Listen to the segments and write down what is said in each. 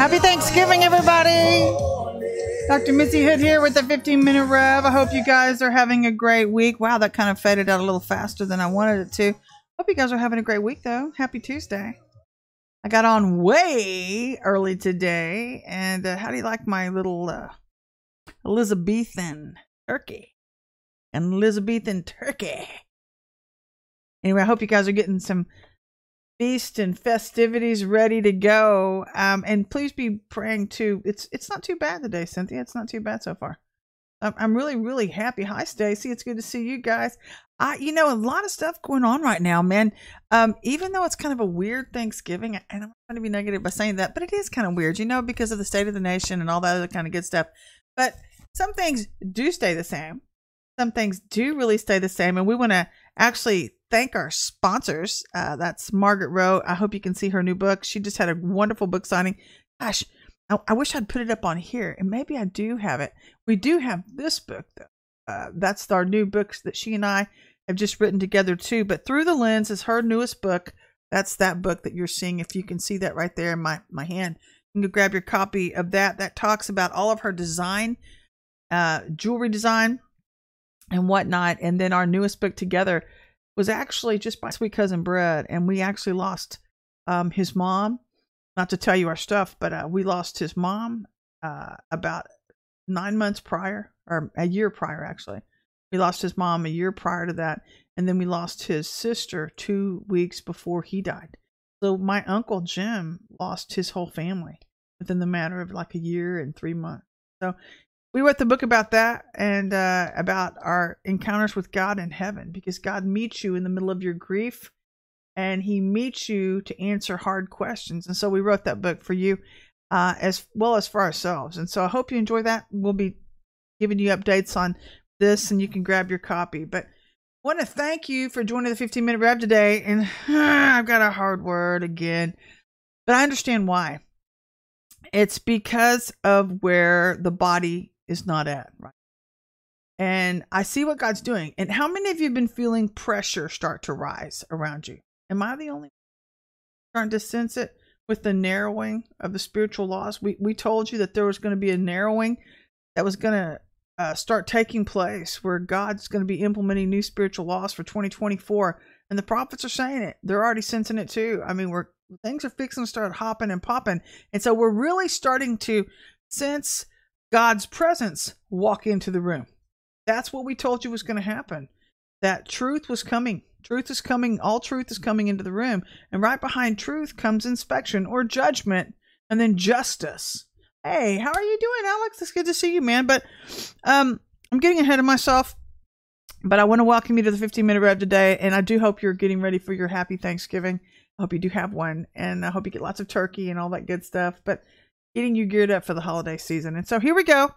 Happy Thanksgiving, everybody. Dr. Missy Hood here with the 15 minute rev. I hope you guys are having a great week. Wow, that kind of faded out a little faster than I wanted it to. Hope you guys are having a great week, though. Happy Tuesday. I got on way early today. And uh, how do you like my little uh, Elizabethan turkey? An Elizabethan turkey. Anyway, I hope you guys are getting some feast and festivities ready to go. Um, and please be praying too. It's it's not too bad today, Cynthia. It's not too bad so far. I'm, I'm really really happy. Hi, Stacy. It's good to see you guys. I you know a lot of stuff going on right now, man. Um, even though it's kind of a weird Thanksgiving, and I'm not going to be negative by saying that, but it is kind of weird, you know, because of the state of the nation and all that other kind of good stuff. But some things do stay the same. Some things do really stay the same, and we want to actually thank our sponsors. Uh, that's Margaret Rowe. I hope you can see her new book. She just had a wonderful book signing. Gosh, I, I wish I'd put it up on here, and maybe I do have it. We do have this book, though. Uh, that's our new books that she and I have just written together, too. But Through the Lens is her newest book. That's that book that you're seeing. If you can see that right there in my, my hand, you can grab your copy of that. That talks about all of her design, uh, jewelry design, and whatnot. And then our newest book together was actually just by sweet cousin Brett, and we actually lost um, his mom. Not to tell you our stuff, but uh, we lost his mom uh, about nine months prior, or a year prior, actually. We lost his mom a year prior to that, and then we lost his sister two weeks before he died. So my uncle Jim lost his whole family within the matter of like a year and three months. So we wrote the book about that and uh, about our encounters with God in heaven because God meets you in the middle of your grief and he meets you to answer hard questions. And so we wrote that book for you uh, as well as for ourselves. And so I hope you enjoy that. We'll be giving you updates on this and you can grab your copy. But I want to thank you for joining the 15 minute rev today. And I've got a hard word again, but I understand why. It's because of where the body is not at, right? And I see what God's doing. And how many of you have been feeling pressure start to rise around you? Am I the only one starting to sense it with the narrowing of the spiritual laws? We we told you that there was going to be a narrowing that was going to uh, start taking place where God's going to be implementing new spiritual laws for 2024. And the prophets are saying it. They're already sensing it too. I mean, we're things are fixing to start hopping and popping. And so we're really starting to sense God's presence walk into the room. That's what we told you was going to happen. That truth was coming. Truth is coming. All truth is coming into the room. And right behind truth comes inspection or judgment and then justice. Hey, how are you doing, Alex? It's good to see you, man. But um, I'm getting ahead of myself. But I want to welcome you to the 15 minute rev today. And I do hope you're getting ready for your happy Thanksgiving. I hope you do have one. And I hope you get lots of turkey and all that good stuff. But getting you geared up for the holiday season. And so here we go.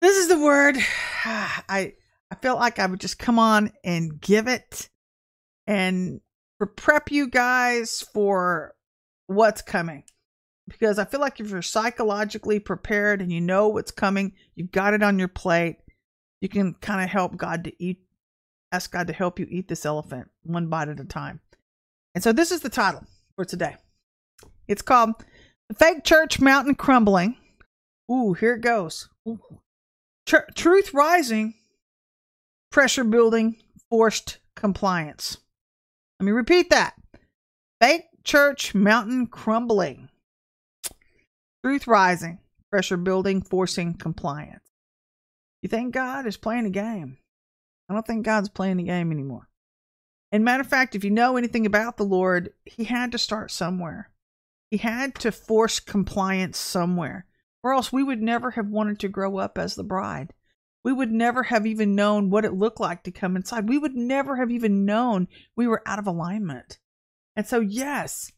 This is the word. I I felt like I would just come on and give it and prep you guys for what's coming. Because I feel like if you're psychologically prepared and you know what's coming, you've got it on your plate, you can kind of help God to eat, ask God to help you eat this elephant one bite at a time. And so this is the title for today. It's called fake church mountain crumbling. Ooh, here it goes. Tr- truth rising, pressure building, forced compliance. Let me repeat that. Fake church mountain crumbling. Truth rising, pressure building, forcing compliance. You think God is playing a game? I don't think God's playing a game anymore. And matter of fact, if you know anything about the Lord, He had to start somewhere. He had to force compliance somewhere, or else we would never have wanted to grow up as the bride. We would never have even known what it looked like to come inside. We would never have even known we were out of alignment. And so, yes,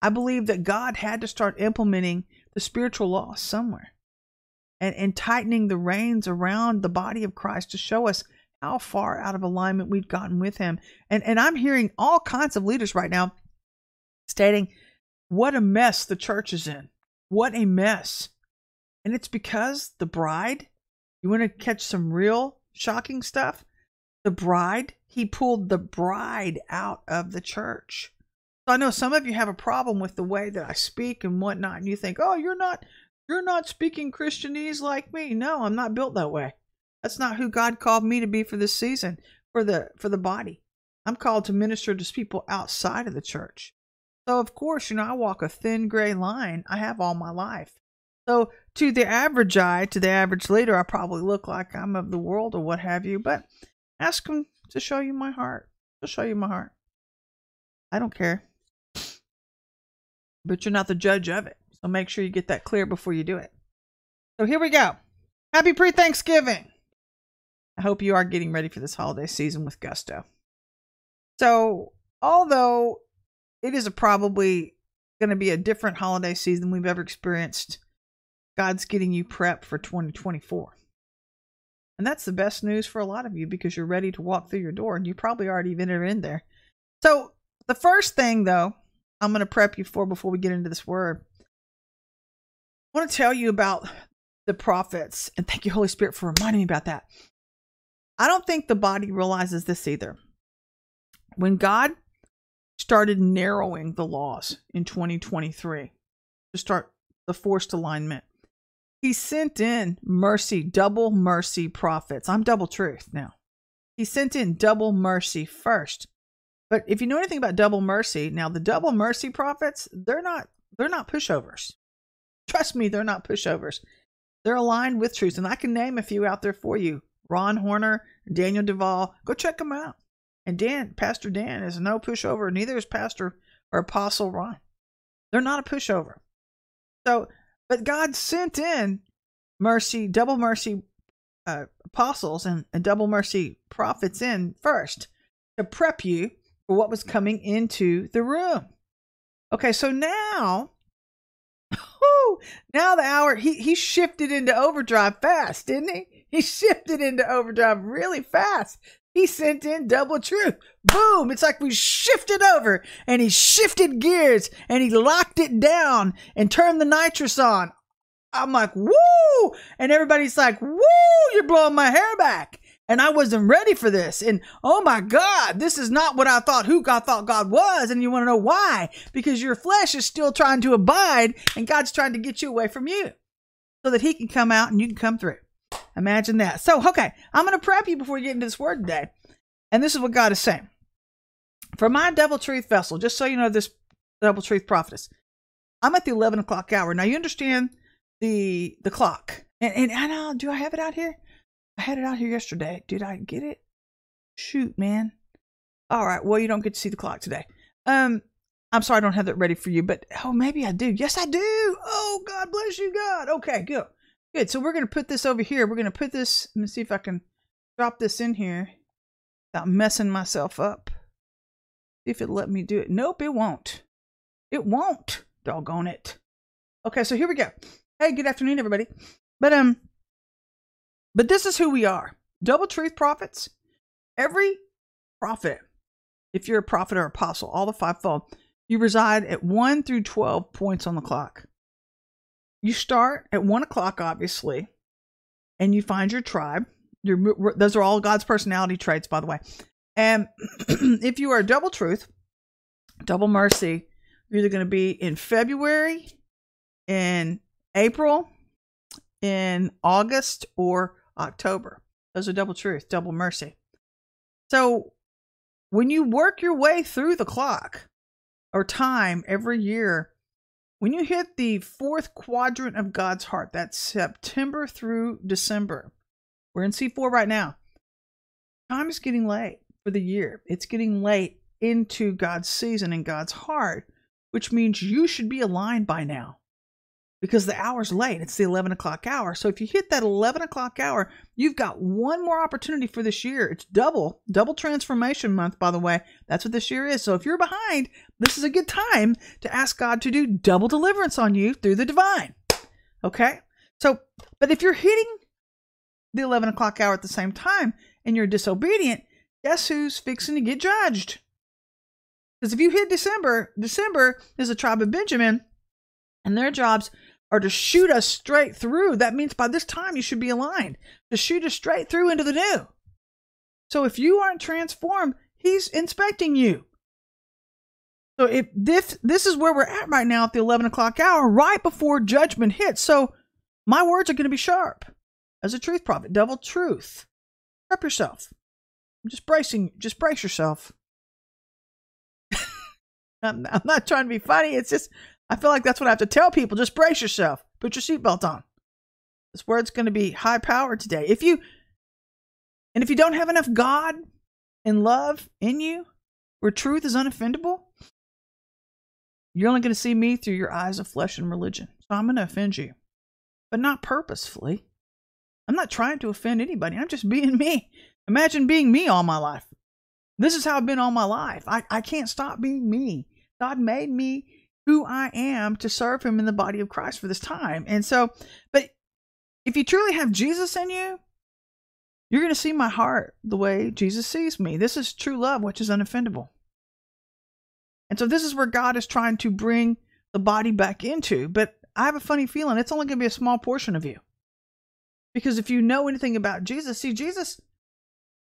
I believe that God had to start implementing the spiritual law somewhere and, and tightening the reins around the body of Christ to show us how far out of alignment we've gotten with Him. And, and I'm hearing all kinds of leaders right now stating what a mess the church is in. What a mess. And it's because the bride, you want to catch some real shocking stuff? The bride, he pulled the bride out of the church. So I know some of you have a problem with the way that I speak and whatnot, and you think, oh, you're not you're not speaking Christianese like me. No, I'm not built that way. That's not who God called me to be for this season, for the for the body. I'm called to minister to people outside of the church. So of course, you know, I walk a thin gray line. I have all my life. So to the average eye, to the average leader, I probably look like I'm of the world or what have you. But ask him to show you my heart. To show you my heart. I don't care. But you're not the judge of it. So make sure you get that clear before you do it. So here we go. Happy pre Thanksgiving. I hope you are getting ready for this holiday season with gusto. So, although it is probably going to be a different holiday season we've ever experienced, God's getting you prepped for 2024. And that's the best news for a lot of you because you're ready to walk through your door and you probably already been in there. So, the first thing though, I'm going to prep you for before we get into this word, I want to tell you about the prophets. And thank you, Holy Spirit, for reminding me about that. I don't think the body realizes this either. When God started narrowing the laws in 2023 to start the forced alignment, he sent in mercy, double mercy prophets. I'm double truth now. He sent in double mercy first. But if you know anything about double mercy, now the double mercy prophets, they're not they're not pushovers. Trust me, they're not pushovers. They're aligned with truth. And I can name a few out there for you. Ron Horner, Daniel Duval. Go check them out. And Dan, Pastor Dan, is no pushover. Neither is Pastor or Apostle Ron. They're not a pushover. So, but God sent in mercy, double mercy uh, apostles and, and double mercy prophets in first to prep you for what was coming into the room. Okay, so now whoo, now the hour he he shifted into overdrive fast, didn't he? He shifted into overdrive really fast. He sent in double truth. Boom! It's like we shifted over and he shifted gears and he locked it down and turned the nitrous on. I'm like, woo! And everybody's like, woo! You're blowing my hair back and I wasn't ready for this. And oh my God, this is not what I thought who God thought God was. And you want to know why? Because your flesh is still trying to abide and God's trying to get you away from you so that He can come out and you can come through. Imagine that. So, okay, I'm going to prep you before you get into this word today. And this is what God is saying. For my double truth vessel, just so you know this double truth prophetess, I'm at the 11 o'clock hour. Now, you understand the the clock. And, and I know, do I have it out here? I had it out here yesterday. Did I get it? Shoot, man. All right. Well, you don't get to see the clock today. Um, I'm sorry I don't have that ready for you, but oh, maybe I do. Yes, I do. Oh, God bless you, God. Okay, good. Good. So we're going to put this over here. We're going to put this. Let me see if I can drop this in here without messing myself up. See if it'll let me do it. Nope, it won't. It won't. Doggone it. Okay, so here we go. Hey, good afternoon, everybody. But um, but this is who we are double truth prophets. Every prophet, if you're a prophet or apostle, all the fivefold, you reside at 1 through 12 points on the clock. You start at 1 o'clock, obviously, and you find your tribe. Your, those are all God's personality traits, by the way. And if you are double truth, double mercy, you're either going to be in February, in April, in August, or October. Those are double truth, double mercy. So when you work your way through the clock or time every year, when you hit the fourth quadrant of God's heart, that's September through December, we're in C4 right now. Time is getting late for the year. It's getting late into God's season and God's heart, which means you should be aligned by now because the hour's late. It's the 11 o'clock hour. So if you hit that 11 o'clock hour, you've got one more opportunity for this year. It's double, double transformation month, by the way. That's what this year is. So if you're behind, this is a good time to ask God to do double deliverance on you through the divine. Okay? So, but if you're hitting the 11 o'clock hour at the same time and you're disobedient, guess who's fixing to get judged? Because if you hit December, December is a tribe of Benjamin, and their jobs or to shoot us straight through. That means by this time you should be aligned to shoot us straight through into the new. So if you aren't transformed, he's inspecting you. So if this this is where we're at right now at the eleven o'clock hour, right before judgment hits. So my words are going to be sharp as a truth prophet, double truth. Prep yourself. Just bracing, just brace yourself. I'm, I'm not trying to be funny. It's just I feel like that's what I have to tell people. Just brace yourself. Put your seatbelt on. This word's going to be high power today. If you and if you don't have enough God and love in you, where truth is unoffendable, you're only going to see me through your eyes of flesh and religion. So I'm going to offend you, but not purposefully. I'm not trying to offend anybody. I'm just being me. Imagine being me all my life. This is how I've been all my life. I, I can't stop being me. God made me who I am to serve Him in the body of Christ for this time. And so, but if you truly have Jesus in you, you're going to see my heart the way Jesus sees me. This is true love, which is unoffendable. And so this is where God is trying to bring the body back into. But I have a funny feeling it's only going to be a small portion of you. Because if you know anything about Jesus, see, Jesus,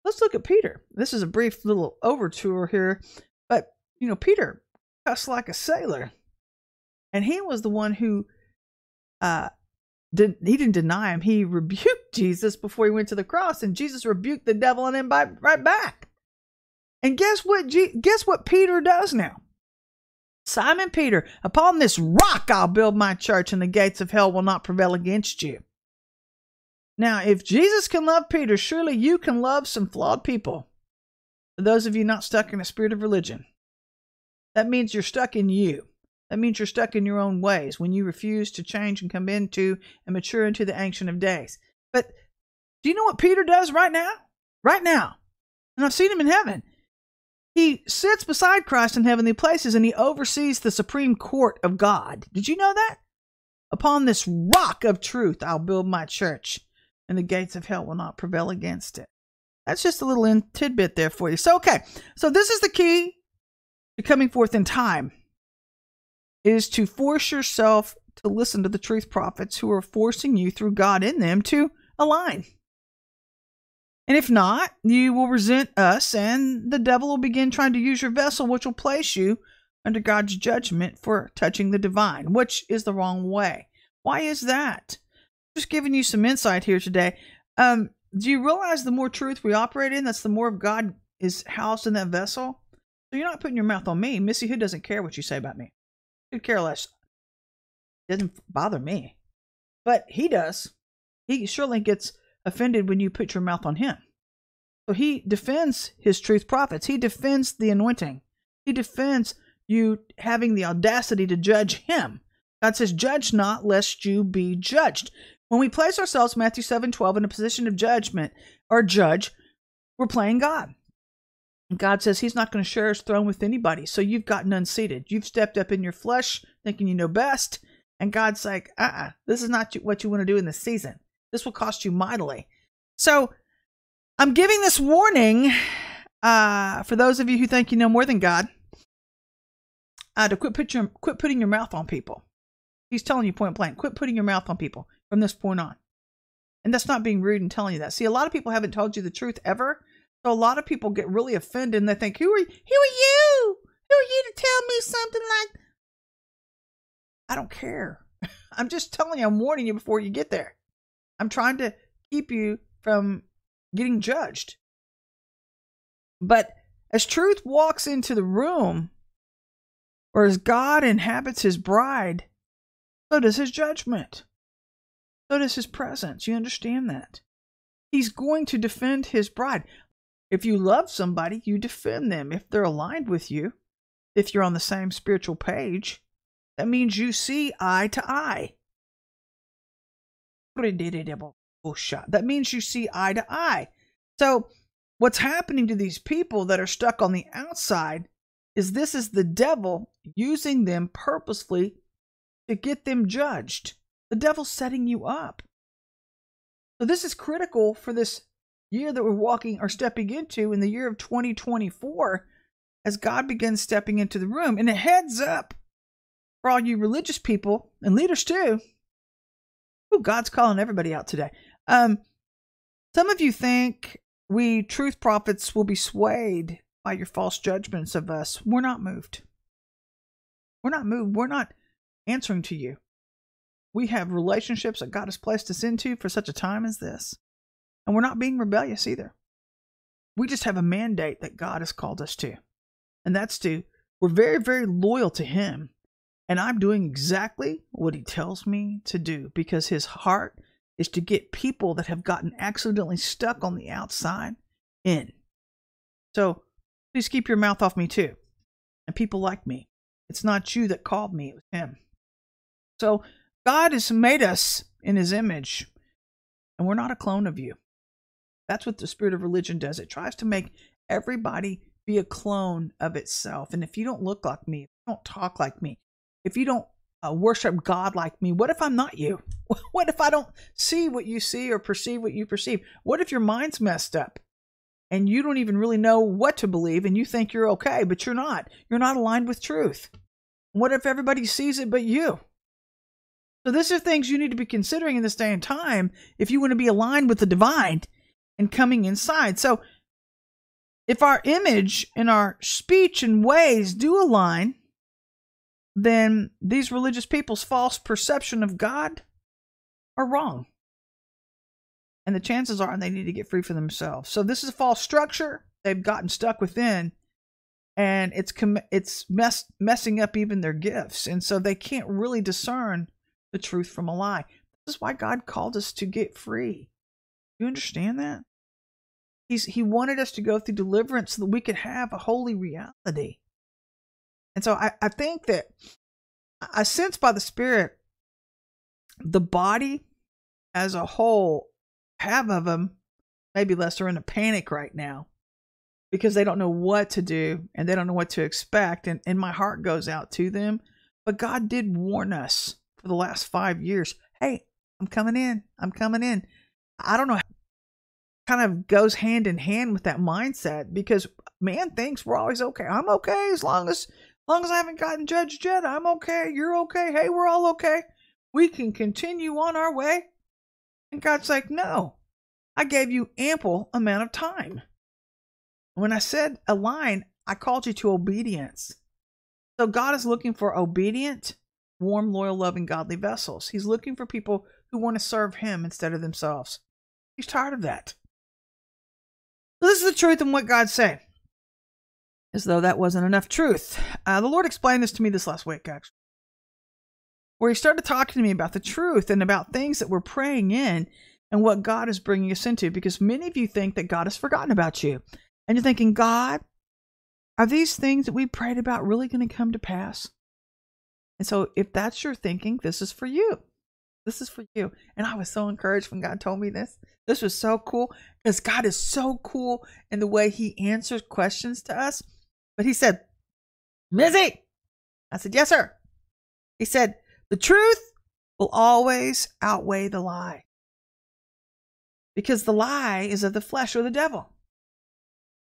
let's look at Peter. This is a brief little overture here. But, you know, Peter cussed like a sailor. And he was the one who uh did he didn't deny him. He rebuked Jesus before he went to the cross, and Jesus rebuked the devil and him by, right back. And guess what? Guess what Peter does now? Simon Peter, upon this rock I'll build my church, and the gates of hell will not prevail against you. Now, if Jesus can love Peter, surely you can love some flawed people. Those of you not stuck in a spirit of religion, that means you're stuck in you. That means you're stuck in your own ways when you refuse to change and come into and mature into the Ancient of Days. But do you know what Peter does right now? Right now. And I've seen him in heaven. He sits beside Christ in heavenly places and he oversees the supreme court of God. Did you know that? Upon this rock of truth I'll build my church, and the gates of hell will not prevail against it. That's just a little tidbit there for you. So, okay. So, this is the key to coming forth in time is to force yourself to listen to the truth prophets who are forcing you through God in them to align. And if not, you will resent us, and the devil will begin trying to use your vessel, which will place you under God's judgment for touching the divine, which is the wrong way. Why is that? Just giving you some insight here today. Um, do you realize the more truth we operate in, that's the more of God is housed in that vessel? So you're not putting your mouth on me. Missy Hood doesn't care what you say about me. Could care less. Doesn't bother me. But he does. He surely gets offended when you put your mouth on him. So he defends his truth prophets. He defends the anointing. He defends you having the audacity to judge him. God says, Judge not, lest you be judged. When we place ourselves, Matthew 7 12, in a position of judgment or judge, we're playing God. God says He's not going to share His throne with anybody. So you've gotten unseated. You've stepped up in your flesh, thinking you know best. And God's like, uh uh-uh, uh this is not what you want to do in this season. This will cost you mightily. So I'm giving this warning uh, for those of you who think you know more than God uh, to quit, put your, quit putting your mouth on people. He's telling you point blank, quit putting your mouth on people from this point on. And that's not being rude and telling you that. See, a lot of people haven't told you the truth ever. So a lot of people get really offended and they think, who are, who are you? Who are you to tell me something like I don't care. I'm just telling you, I'm warning you before you get there. I'm trying to keep you from getting judged. But as truth walks into the room, or as God inhabits his bride, so does his judgment. So does his presence. You understand that? He's going to defend his bride. If you love somebody, you defend them. If they're aligned with you, if you're on the same spiritual page, that means you see eye to eye. That means you see eye to eye. So, what's happening to these people that are stuck on the outside is this is the devil using them purposefully to get them judged. The devil's setting you up. So, this is critical for this year that we're walking or stepping into in the year of 2024 as God begins stepping into the room. And a heads up for all you religious people and leaders too. Oh, God's calling everybody out today. Um, some of you think we truth prophets will be swayed by your false judgments of us. We're not moved. We're not moved. We're not answering to you. We have relationships that God has placed us into for such a time as this. And we're not being rebellious either. We just have a mandate that God has called us to. And that's to, we're very, very loyal to Him. And I'm doing exactly what He tells me to do because His heart is to get people that have gotten accidentally stuck on the outside in. So please keep your mouth off me too. And people like me. It's not you that called me, it was Him. So God has made us in His image, and we're not a clone of you. That's what the spirit of religion does. It tries to make everybody be a clone of itself. And if you don't look like me, if you don't talk like me, if you don't uh, worship God like me, what if I'm not you? What if I don't see what you see or perceive what you perceive? What if your mind's messed up and you don't even really know what to believe and you think you're okay, but you're not? You're not aligned with truth. What if everybody sees it but you? So, these are things you need to be considering in this day and time if you want to be aligned with the divine and coming inside. So, if our image and our speech and ways do align, then these religious people's false perception of God are wrong. And the chances are they need to get free for themselves. So this is a false structure they've gotten stuck within and it's com- it's mess- messing up even their gifts and so they can't really discern the truth from a lie. This is why God called us to get free. You understand that? He's he wanted us to go through deliverance so that we could have a holy reality. And so I, I think that I sense by the Spirit the body as a whole, half of them, maybe less, are in a panic right now because they don't know what to do and they don't know what to expect. And, and my heart goes out to them. But God did warn us for the last five years hey, I'm coming in. I'm coming in. I don't know kind of goes hand in hand with that mindset because man thinks we're always okay. I'm okay as long as, as long as I haven't gotten judged yet. I'm okay. You're okay. Hey, we're all okay. We can continue on our way. And God's like, no, I gave you ample amount of time. When I said a line, I called you to obedience. So God is looking for obedient, warm, loyal, loving, godly vessels. He's looking for people who want to serve Him instead of themselves. He's tired of that. This is the truth and what God's saying. As though that wasn't enough truth. Uh, the Lord explained this to me this last week, actually, where He started talking to me about the truth and about things that we're praying in and what God is bringing us into. Because many of you think that God has forgotten about you. And you're thinking, God, are these things that we prayed about really going to come to pass? And so, if that's your thinking, this is for you. This is for you. And I was so encouraged when God told me this. This was so cool because God is so cool in the way He answers questions to us. But He said, Mizzy, I said, Yes, sir. He said, The truth will always outweigh the lie because the lie is of the flesh or the devil.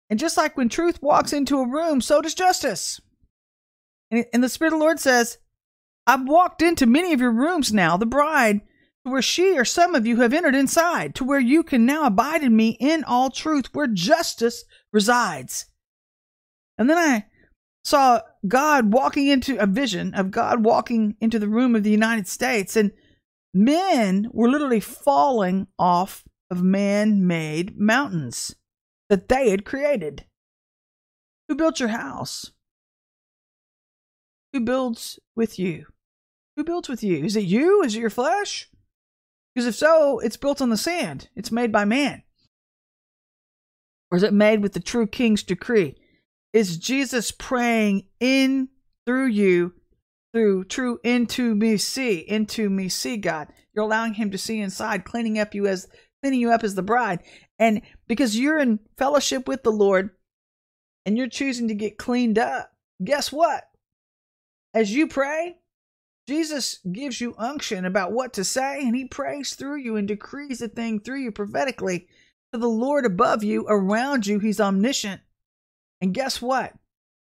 And just like when truth walks into a room, so does justice. And, the Spirit of the Lord says, I've walked into many of your rooms now, the bride to where she or some of you have entered inside, to where you can now abide in me in all truth, where justice resides. And then I saw God walking into a vision of God walking into the room of the United States, and men were literally falling off of man made mountains that they had created. Who built your house? Who builds with you? Who builds with you? Is it you? Is it your flesh? Because if so, it's built on the sand. It's made by man. Or is it made with the true king's decree? Is Jesus praying in through you, through true into me see, into me see God? You're allowing him to see inside, cleaning up you as cleaning you up as the bride. And because you're in fellowship with the Lord and you're choosing to get cleaned up, guess what? As you pray, Jesus gives you unction about what to say, and he prays through you and decrees a thing through you prophetically to the Lord above you, around you. He's omniscient. And guess what?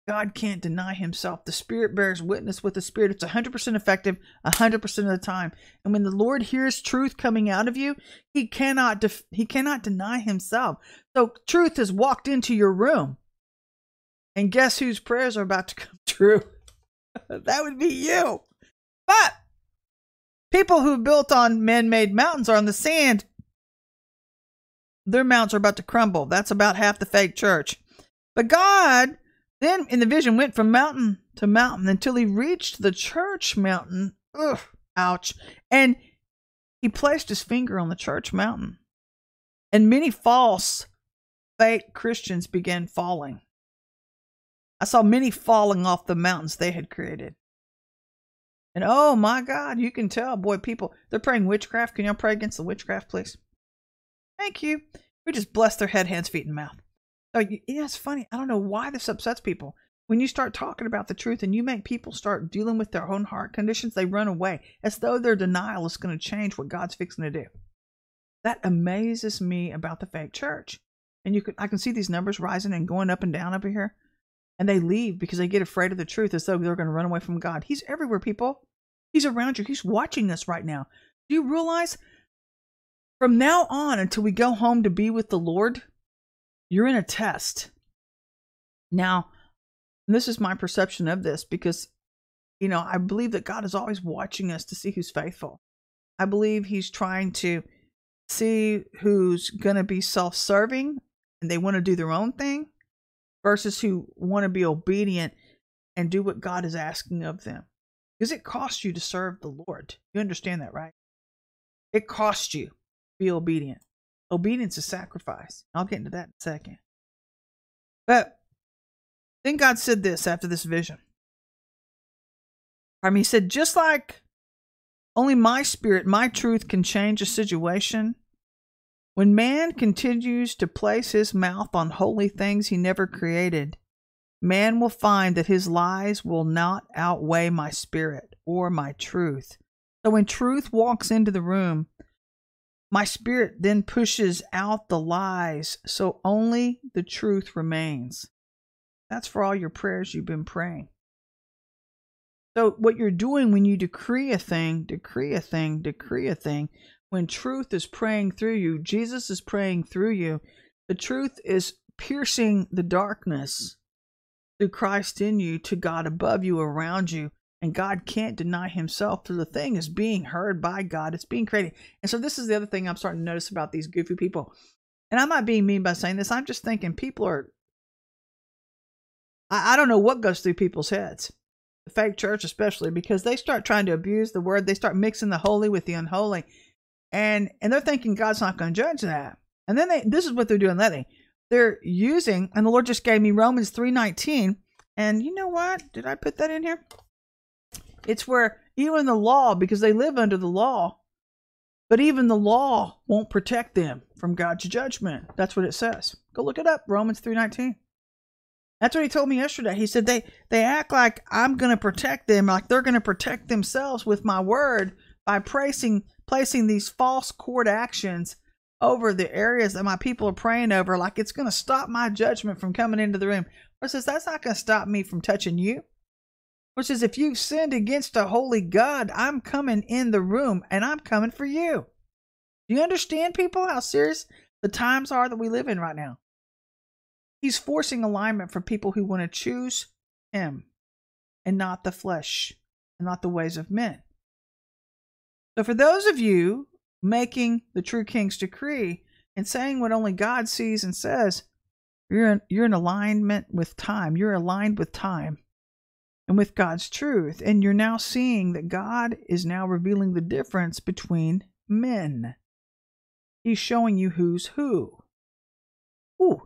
God can't deny himself. The Spirit bears witness with the Spirit. It's 100% effective 100% of the time. And when the Lord hears truth coming out of you, he cannot def- he cannot deny himself. So truth has walked into your room. And guess whose prayers are about to come true? that would be you. But people who built on man made mountains are on the sand. Their mountains are about to crumble. That's about half the fake church. But God then in the vision went from mountain to mountain until he reached the church mountain. Ugh, ouch. And he placed his finger on the church mountain. And many false, fake Christians began falling. I saw many falling off the mountains they had created. And oh my God, you can tell, boy, people, they're praying witchcraft. Can y'all pray against the witchcraft, please? Thank you. We just bless their head, hands, feet, and mouth. Oh, yeah, it's funny. I don't know why this upsets people. When you start talking about the truth and you make people start dealing with their own heart conditions, they run away as though their denial is going to change what God's fixing to do. That amazes me about the fake church. And you can I can see these numbers rising and going up and down over here. And they leave because they get afraid of the truth as though they're going to run away from God. He's everywhere, people. He's around you. He's watching us right now. Do you realize from now on until we go home to be with the Lord, you're in a test. Now, this is my perception of this because, you know, I believe that God is always watching us to see who's faithful. I believe He's trying to see who's going to be self serving and they want to do their own thing versus who want to be obedient and do what God is asking of them. Because it costs you to serve the Lord. You understand that, right? It costs you to be obedient. Obedience is sacrifice. I'll get into that in a second. But then God said this after this vision. I mean, He said, just like only my spirit, my truth can change a situation, when man continues to place his mouth on holy things he never created, man will find that his lies will not outweigh my spirit or my truth. So when truth walks into the room, my spirit then pushes out the lies, so only the truth remains. That's for all your prayers you've been praying. So, what you're doing when you decree a thing, decree a thing, decree a thing, when truth is praying through you, Jesus is praying through you, the truth is piercing the darkness through Christ in you to God above you, around you and God can't deny himself. So the thing is being heard by God. It's being created. And so this is the other thing I'm starting to notice about these goofy people. And I'm not being mean by saying this. I'm just thinking people are I, I don't know what goes through people's heads. The fake church especially, because they start trying to abuse the word. They start mixing the holy with the unholy. And and they're thinking God's not going to judge that. And then they this is what they're doing lately. They're using, and the Lord just gave me Romans 3:19. And you know what? Did I put that in here? It's where even the law, because they live under the law, but even the law won't protect them from God's judgment. That's what it says. Go look it up, Romans 3:19. That's what he told me yesterday. He said they they act like I'm going to protect them, like they're going to protect themselves with my word by placing placing these false court actions over the areas that my people are praying over, like it's going to stop my judgment from coming into the room. Or says that's not going to stop me from touching you. Which says, if you've sinned against a holy God, I'm coming in the room and I'm coming for you. Do you understand, people, how serious the times are that we live in right now? He's forcing alignment for people who want to choose Him and not the flesh and not the ways of men. So, for those of you making the true king's decree and saying what only God sees and says, you're in, you're in alignment with time. You're aligned with time and with God's truth. And you're now seeing that God is now revealing the difference between men. He's showing you who's who. Ooh,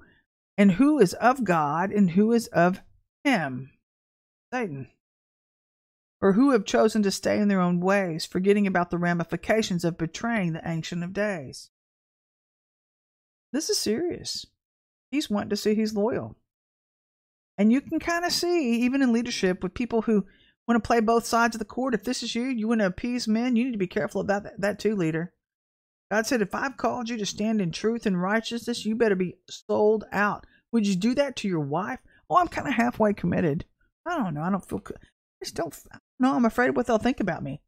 and who is of God and who is of Him, Satan. Or who have chosen to stay in their own ways, forgetting about the ramifications of betraying the Ancient of Days. This is serious. He's wanting to see he's loyal. And you can kind of see, even in leadership, with people who want to play both sides of the court. If this is you, you want to appease men, you need to be careful about that, that too, leader. God said, if I've called you to stand in truth and righteousness, you better be sold out. Would you do that to your wife? Oh, I'm kind of halfway committed. I don't know. I don't feel. I still. No, I'm afraid what they'll think about me.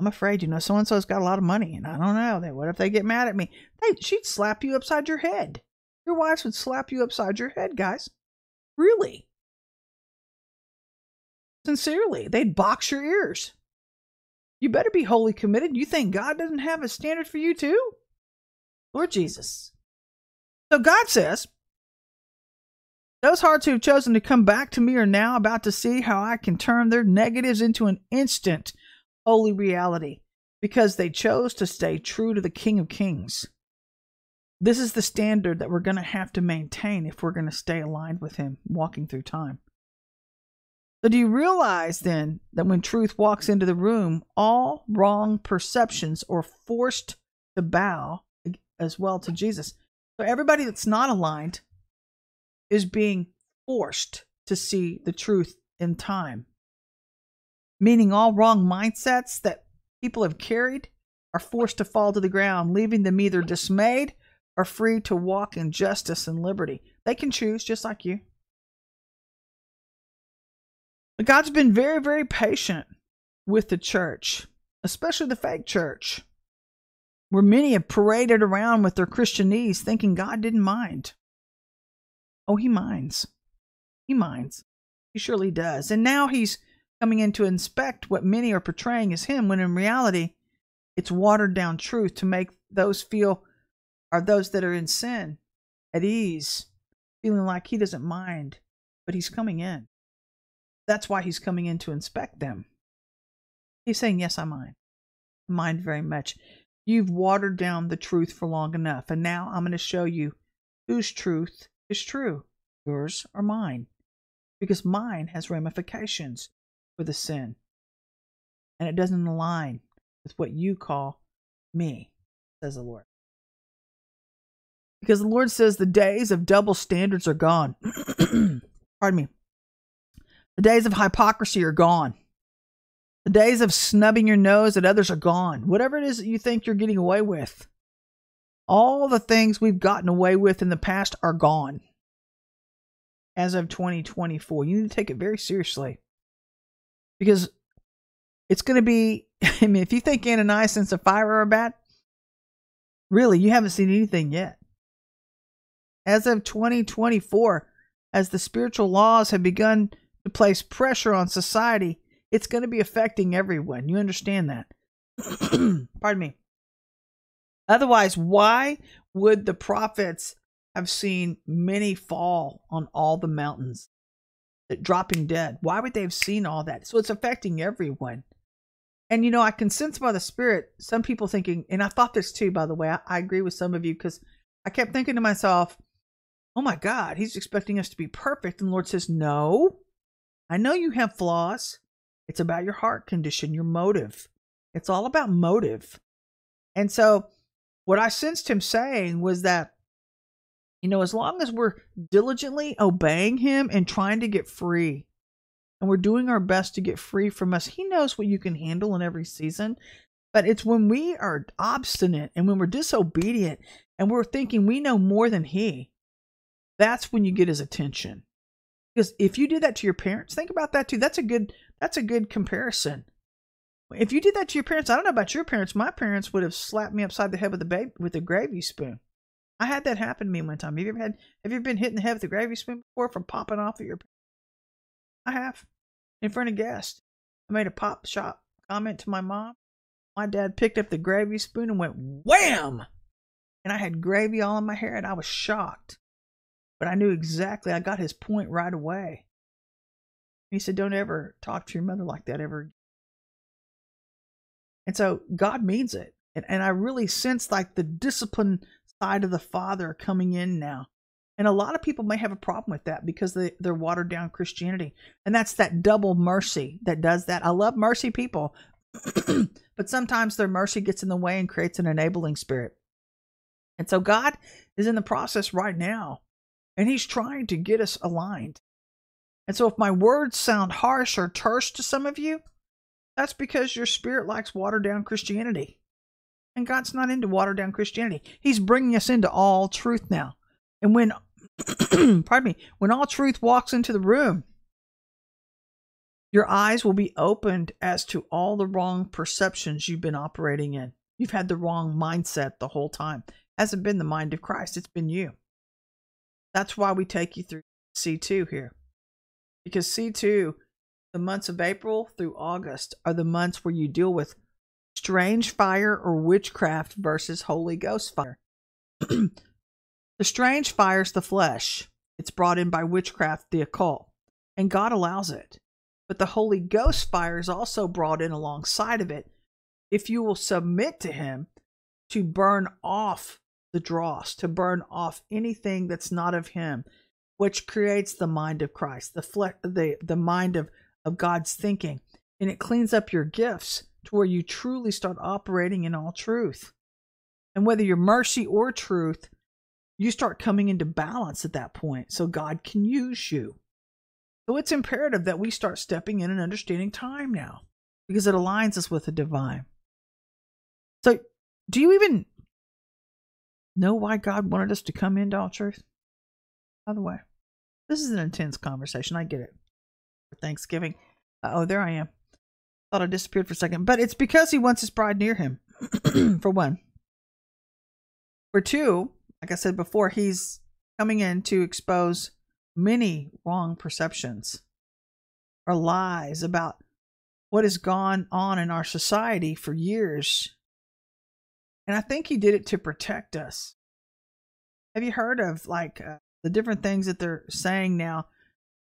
I'm afraid, you know, so and so's got a lot of money, and I don't know. They, what if they get mad at me? They, she'd slap you upside your head. Your wives would slap you upside your head, guys. Really? sincerely. They'd box your ears. You better be wholly committed. You think God doesn't have a standard for you too? Lord Jesus. So God says, those hearts who have chosen to come back to me are now about to see how I can turn their negatives into an instant holy reality because they chose to stay true to the King of Kings. This is the standard that we're going to have to maintain if we're going to stay aligned with Him walking through time. So, do you realize then that when truth walks into the room, all wrong perceptions are forced to bow as well to Jesus? So, everybody that's not aligned is being forced to see the truth in time. Meaning, all wrong mindsets that people have carried are forced to fall to the ground, leaving them either dismayed or free to walk in justice and liberty. They can choose just like you. But God's been very, very patient with the church, especially the fake church, where many have paraded around with their Christianese thinking God didn't mind. Oh, he minds. He minds. He surely does. And now he's coming in to inspect what many are portraying as him, when in reality, it's watered down truth to make those feel, are those that are in sin, at ease, feeling like he doesn't mind, but he's coming in. That's why he's coming in to inspect them. He's saying, Yes, I mind. I mind very much. You've watered down the truth for long enough, and now I'm going to show you whose truth is true, yours or mine, because mine has ramifications for the sin, and it doesn't align with what you call me, says the Lord. Because the Lord says the days of double standards are gone. Pardon me. The days of hypocrisy are gone. The days of snubbing your nose at others are gone. Whatever it is that you think you're getting away with, all the things we've gotten away with in the past are gone as of 2024. You need to take it very seriously because it's going to be. I mean, if you think Ananias and Sapphira are bad, really, you haven't seen anything yet. As of 2024, as the spiritual laws have begun to place pressure on society, it's going to be affecting everyone. You understand that? Pardon me. Otherwise, why would the prophets have seen many fall on all the mountains, that dropping dead? Why would they have seen all that? So it's affecting everyone. And you know, I can sense by the Spirit some people thinking, and I thought this too, by the way. I, I agree with some of you because I kept thinking to myself, oh my God, he's expecting us to be perfect. And the Lord says, no, I know you have flaws. It's about your heart condition, your motive. It's all about motive. And so, what I sensed him saying was that, you know, as long as we're diligently obeying him and trying to get free, and we're doing our best to get free from us, he knows what you can handle in every season. But it's when we are obstinate and when we're disobedient and we're thinking we know more than he, that's when you get his attention. Because if you do that to your parents, think about that too. That's a good that's a good comparison. If you did that to your parents, I don't know about your parents. My parents would have slapped me upside the head with a with a gravy spoon. I had that happen to me one time. Have you ever had have you been hit in the head with a gravy spoon before from popping off of your I have. In front of guests. I made a pop shop comment to my mom. My dad picked up the gravy spoon and went wham! And I had gravy all in my hair and I was shocked. But I knew exactly, I got his point right away. He said, Don't ever talk to your mother like that ever. And so God means it. And, and I really sense like the discipline side of the Father coming in now. And a lot of people may have a problem with that because they, they're watered down Christianity. And that's that double mercy that does that. I love mercy people, but sometimes their mercy gets in the way and creates an enabling spirit. And so God is in the process right now and he's trying to get us aligned. And so if my words sound harsh or terse to some of you, that's because your spirit likes watered down Christianity. And God's not into watered down Christianity. He's bringing us into all truth now. And when, pardon me, when all truth walks into the room, your eyes will be opened as to all the wrong perceptions you've been operating in. You've had the wrong mindset the whole time. It hasn't been the mind of Christ, it's been you. That's why we take you through C2 here. Because C2 the months of April through August are the months where you deal with strange fire or witchcraft versus Holy Ghost fire. the strange fire is the flesh, it's brought in by witchcraft, the occult, and God allows it. But the Holy Ghost fire is also brought in alongside of it if you will submit to Him to burn off the dross, to burn off anything that's not of Him, which creates the mind of Christ, the fle- the the mind of of God's thinking, and it cleans up your gifts to where you truly start operating in all truth. And whether you're mercy or truth, you start coming into balance at that point so God can use you. So it's imperative that we start stepping in and understanding time now because it aligns us with the divine. So, do you even know why God wanted us to come into all truth? By the way, this is an intense conversation. I get it. For Thanksgiving. oh, there I am. Thought I disappeared for a second. But it's because he wants his bride near him, for one. For two, like I said before, he's coming in to expose many wrong perceptions or lies about what has gone on in our society for years. And I think he did it to protect us. Have you heard of like uh, the different things that they're saying now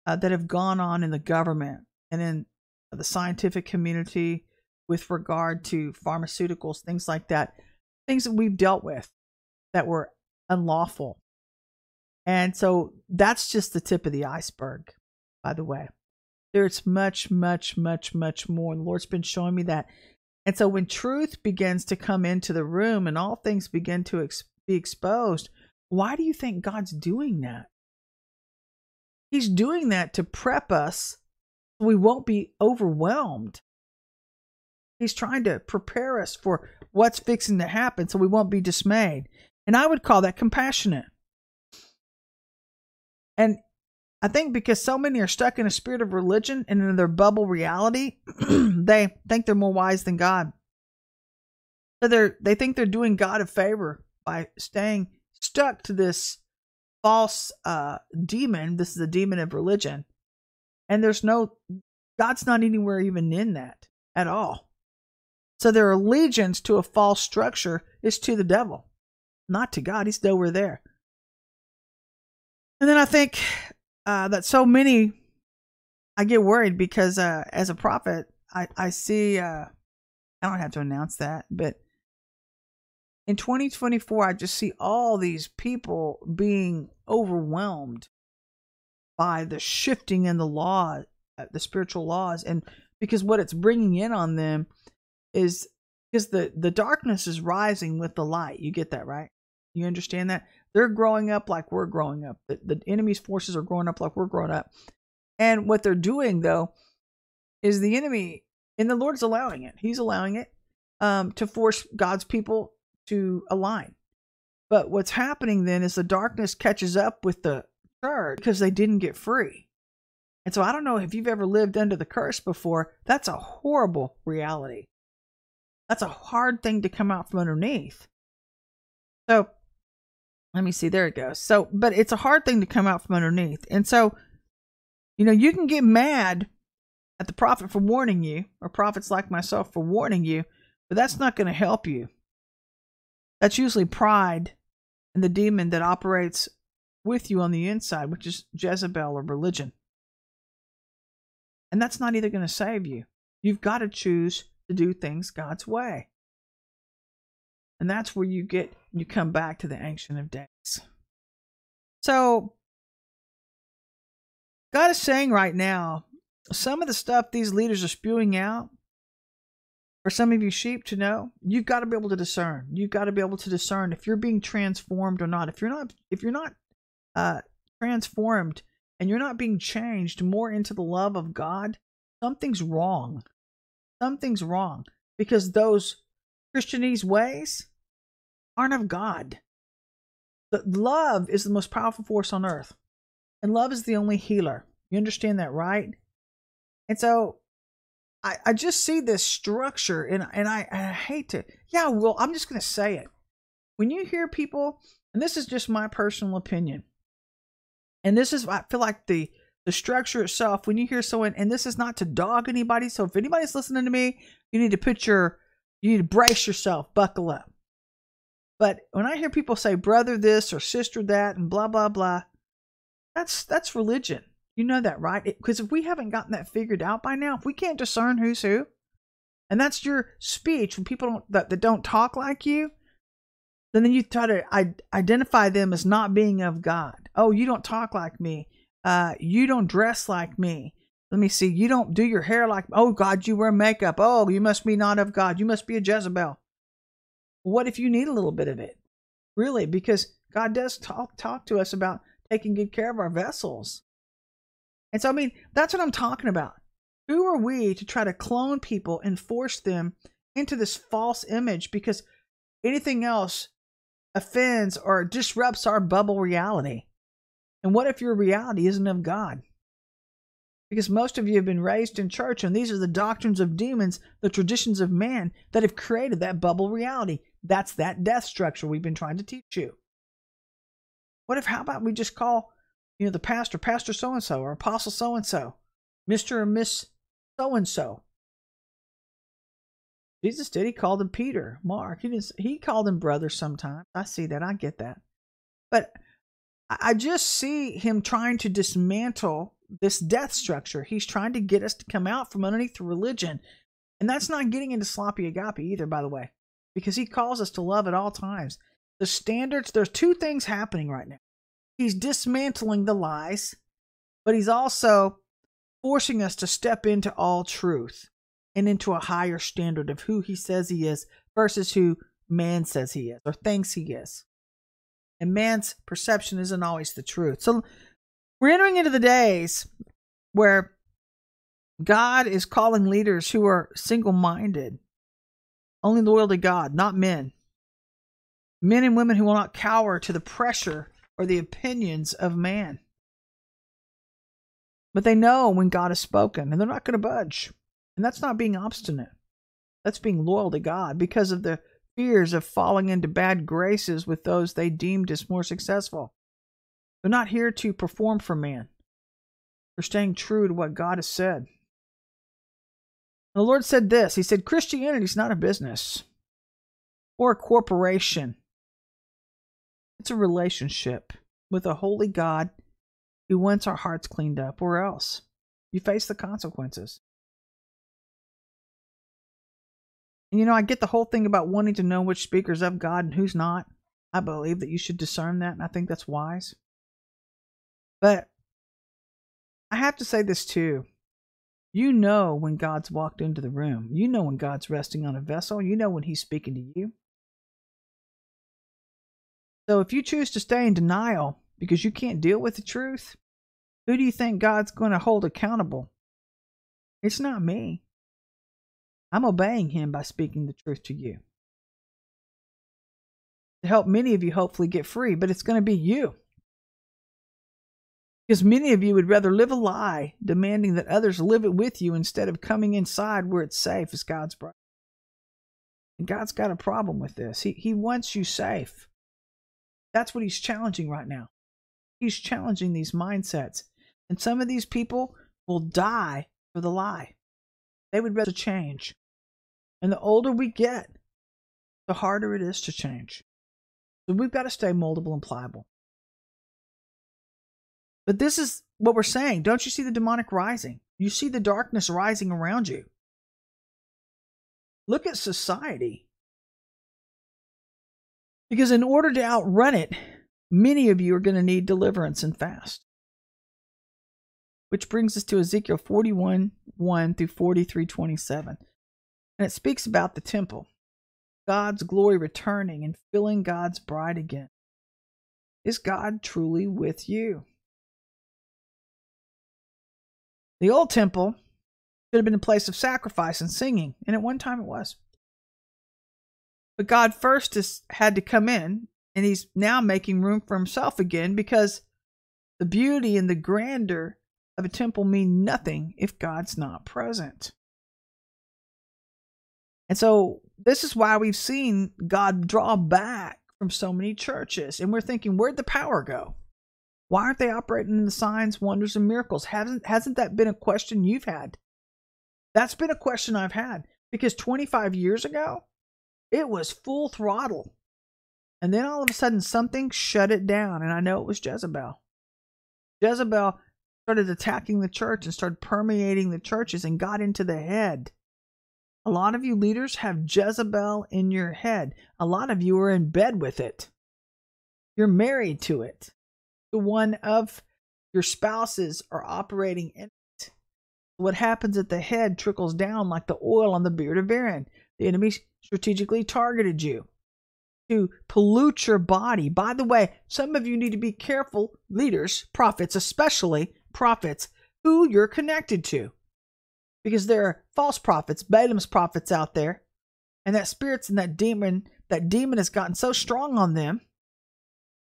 uh, that have gone on in the government and in the scientific community with regard to pharmaceuticals, things like that, things that we've dealt with that were unlawful. And so that's just the tip of the iceberg, by the way. There's much, much, much, much more. The Lord's been showing me that. And so when truth begins to come into the room and all things begin to ex- be exposed, why do you think God's doing that? He's doing that to prep us so we won't be overwhelmed. He's trying to prepare us for what's fixing to happen so we won't be dismayed. And I would call that compassionate. And I think because so many are stuck in a spirit of religion and in their bubble reality, they think they're more wise than God. So they're they think they're doing God a favor by staying stuck to this false uh, demon. This is a demon of religion. And there's no, God's not anywhere even in that at all. So their allegiance to a false structure is to the devil, not to God. He's nowhere there. And then I think uh, that so many, I get worried because uh, as a prophet, I, I see, uh, I don't have to announce that, but in 2024, I just see all these people being overwhelmed by the shifting in the law, uh, the spiritual laws, and because what it's bringing in on them is because the the darkness is rising with the light. You get that right? You understand that they're growing up like we're growing up. The, the enemy's forces are growing up like we're growing up, and what they're doing though is the enemy, and the Lord's allowing it. He's allowing it um, to force God's people to align. But what's happening then is the darkness catches up with the church because they didn't get free. And so I don't know if you've ever lived under the curse before. That's a horrible reality. That's a hard thing to come out from underneath. So let me see. There it goes. So, but it's a hard thing to come out from underneath. And so, you know, you can get mad at the prophet for warning you, or prophets like myself for warning you, but that's not going to help you. That's usually pride and the demon that operates with you on the inside, which is Jezebel or religion. And that's not either going to save you. You've got to choose to do things God's way. And that's where you get, you come back to the Ancient of Days. So, God is saying right now, some of the stuff these leaders are spewing out for some of you sheep to know you've got to be able to discern. You've got to be able to discern if you're being transformed or not. If you're not if you're not uh transformed and you're not being changed more into the love of god something's wrong. Something's wrong because those christianese ways aren't of god. But love is the most powerful force on earth and love is the only healer. You understand that right? And so I, I just see this structure and and I, I hate to yeah well I'm just gonna say it when you hear people and this is just my personal opinion and this is I feel like the the structure itself, when you hear someone, and this is not to dog anybody, so if anybody's listening to me, you need to put your, you need to brace yourself, buckle up. But when I hear people say brother this or sister that and blah blah blah, that's that's religion. You know that, right? Because if we haven't gotten that figured out by now, if we can't discern who's who, and that's your speech when people don't, that, that don't talk like you, then then you try to I- identify them as not being of God. Oh, you don't talk like me. Uh, you don't dress like me. Let me see. You don't do your hair like. Oh God, you wear makeup. Oh, you must be not of God. You must be a Jezebel. What if you need a little bit of it? Really, because God does talk talk to us about taking good care of our vessels. And so, I mean, that's what I'm talking about. Who are we to try to clone people and force them into this false image because anything else offends or disrupts our bubble reality? And what if your reality isn't of God? Because most of you have been raised in church, and these are the doctrines of demons, the traditions of man that have created that bubble reality. That's that death structure we've been trying to teach you. What if, how about we just call, you know, the pastor, Pastor so and so, or Apostle so and so, Mr. or Miss so and so? Jesus did. He called him Peter, Mark. He didn't, he called him brother sometimes. I see that. I get that. But I just see him trying to dismantle this death structure. He's trying to get us to come out from underneath religion. And that's not getting into sloppy agape either, by the way, because he calls us to love at all times. The standards, there's two things happening right now. He's dismantling the lies, but he's also forcing us to step into all truth and into a higher standard of who he says he is versus who man says he is or thinks he is and man's perception isn't always the truth. So we're entering into the days where God is calling leaders who are single minded, only loyal to God, not men. Men and women who will not cower to the pressure or the opinions of man. But they know when God has spoken and they're not going to budge. And that's not being obstinate. That's being loyal to God because of the fears of falling into bad graces with those they deemed as more successful. They're not here to perform for man. They're staying true to what God has said. The Lord said this He said, Christianity is not a business or a corporation, it's a relationship with a holy God who wants our hearts cleaned up, or else you face the consequences. You know, I get the whole thing about wanting to know which speaker's of God and who's not. I believe that you should discern that, and I think that's wise. But I have to say this too. You know when God's walked into the room. You know when God's resting on a vessel. You know when He's speaking to you. So if you choose to stay in denial because you can't deal with the truth, who do you think God's going to hold accountable? It's not me. I'm obeying him by speaking the truth to you. To help many of you hopefully get free, but it's going to be you. Because many of you would rather live a lie, demanding that others live it with you instead of coming inside where it's safe as God's bride. And God's got a problem with this. He, he wants you safe. That's what He's challenging right now. He's challenging these mindsets. And some of these people will die for the lie. They would rather change. And the older we get, the harder it is to change. So we've got to stay moldable and pliable. But this is what we're saying. Don't you see the demonic rising? You see the darkness rising around you. Look at society. Because in order to outrun it, many of you are going to need deliverance and fast. Which brings us to Ezekiel 41 1 through 43 27. And it speaks about the temple, God's glory returning and filling God's bride again. Is God truly with you? The old temple should have been a place of sacrifice and singing, and at one time it was. But God first has had to come in, and He's now making room for Himself again because the beauty and the grandeur of a temple mean nothing if God's not present. And so this is why we've seen God draw back from so many churches. And we're thinking, where'd the power go? Why aren't they operating in the signs, wonders, and miracles? Hasn't hasn't that been a question you've had? That's been a question I've had because 25 years ago, it was full throttle. And then all of a sudden, something shut it down. And I know it was Jezebel. Jezebel started attacking the church and started permeating the churches and got into the head. A lot of you leaders have Jezebel in your head. A lot of you are in bed with it. You're married to it. The one of your spouses are operating in it. What happens at the head trickles down like the oil on the beard of Aaron. The enemy strategically targeted you to pollute your body. By the way, some of you need to be careful, leaders, prophets, especially prophets, who you're connected to. Because there are false prophets, Balaam's prophets out there, and that spirits and that demon, that demon has gotten so strong on them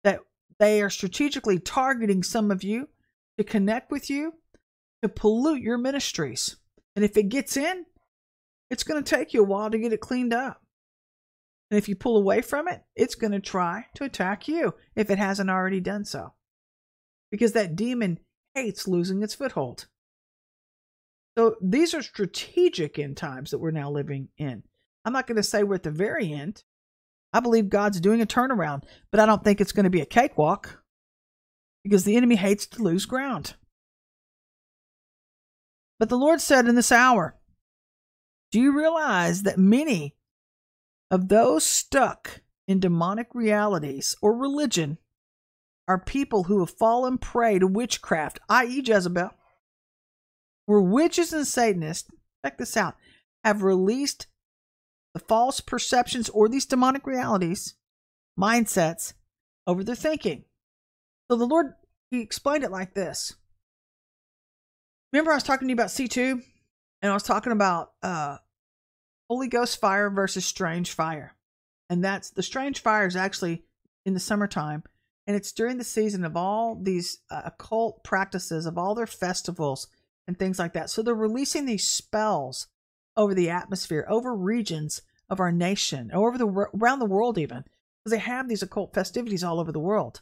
that they are strategically targeting some of you to connect with you, to pollute your ministries. And if it gets in, it's going to take you a while to get it cleaned up. And if you pull away from it, it's going to try to attack you if it hasn't already done so. Because that demon hates losing its foothold. So these are strategic end times that we're now living in. I'm not going to say we're at the very end. I believe God's doing a turnaround, but I don't think it's going to be a cakewalk because the enemy hates to lose ground. But the Lord said in this hour, Do you realize that many of those stuck in demonic realities or religion are people who have fallen prey to witchcraft, i.e., Jezebel, where witches and Satanists, check this out, have released the false perceptions or these demonic realities, mindsets over their thinking. So the Lord, He explained it like this. Remember, I was talking to you about C2, and I was talking about uh, Holy Ghost fire versus strange fire. And that's the strange fire is actually in the summertime and it's during the season of all these uh, occult practices of all their festivals and things like that. So they're releasing these spells over the atmosphere over regions of our nation over the around the world even because they have these occult festivities all over the world.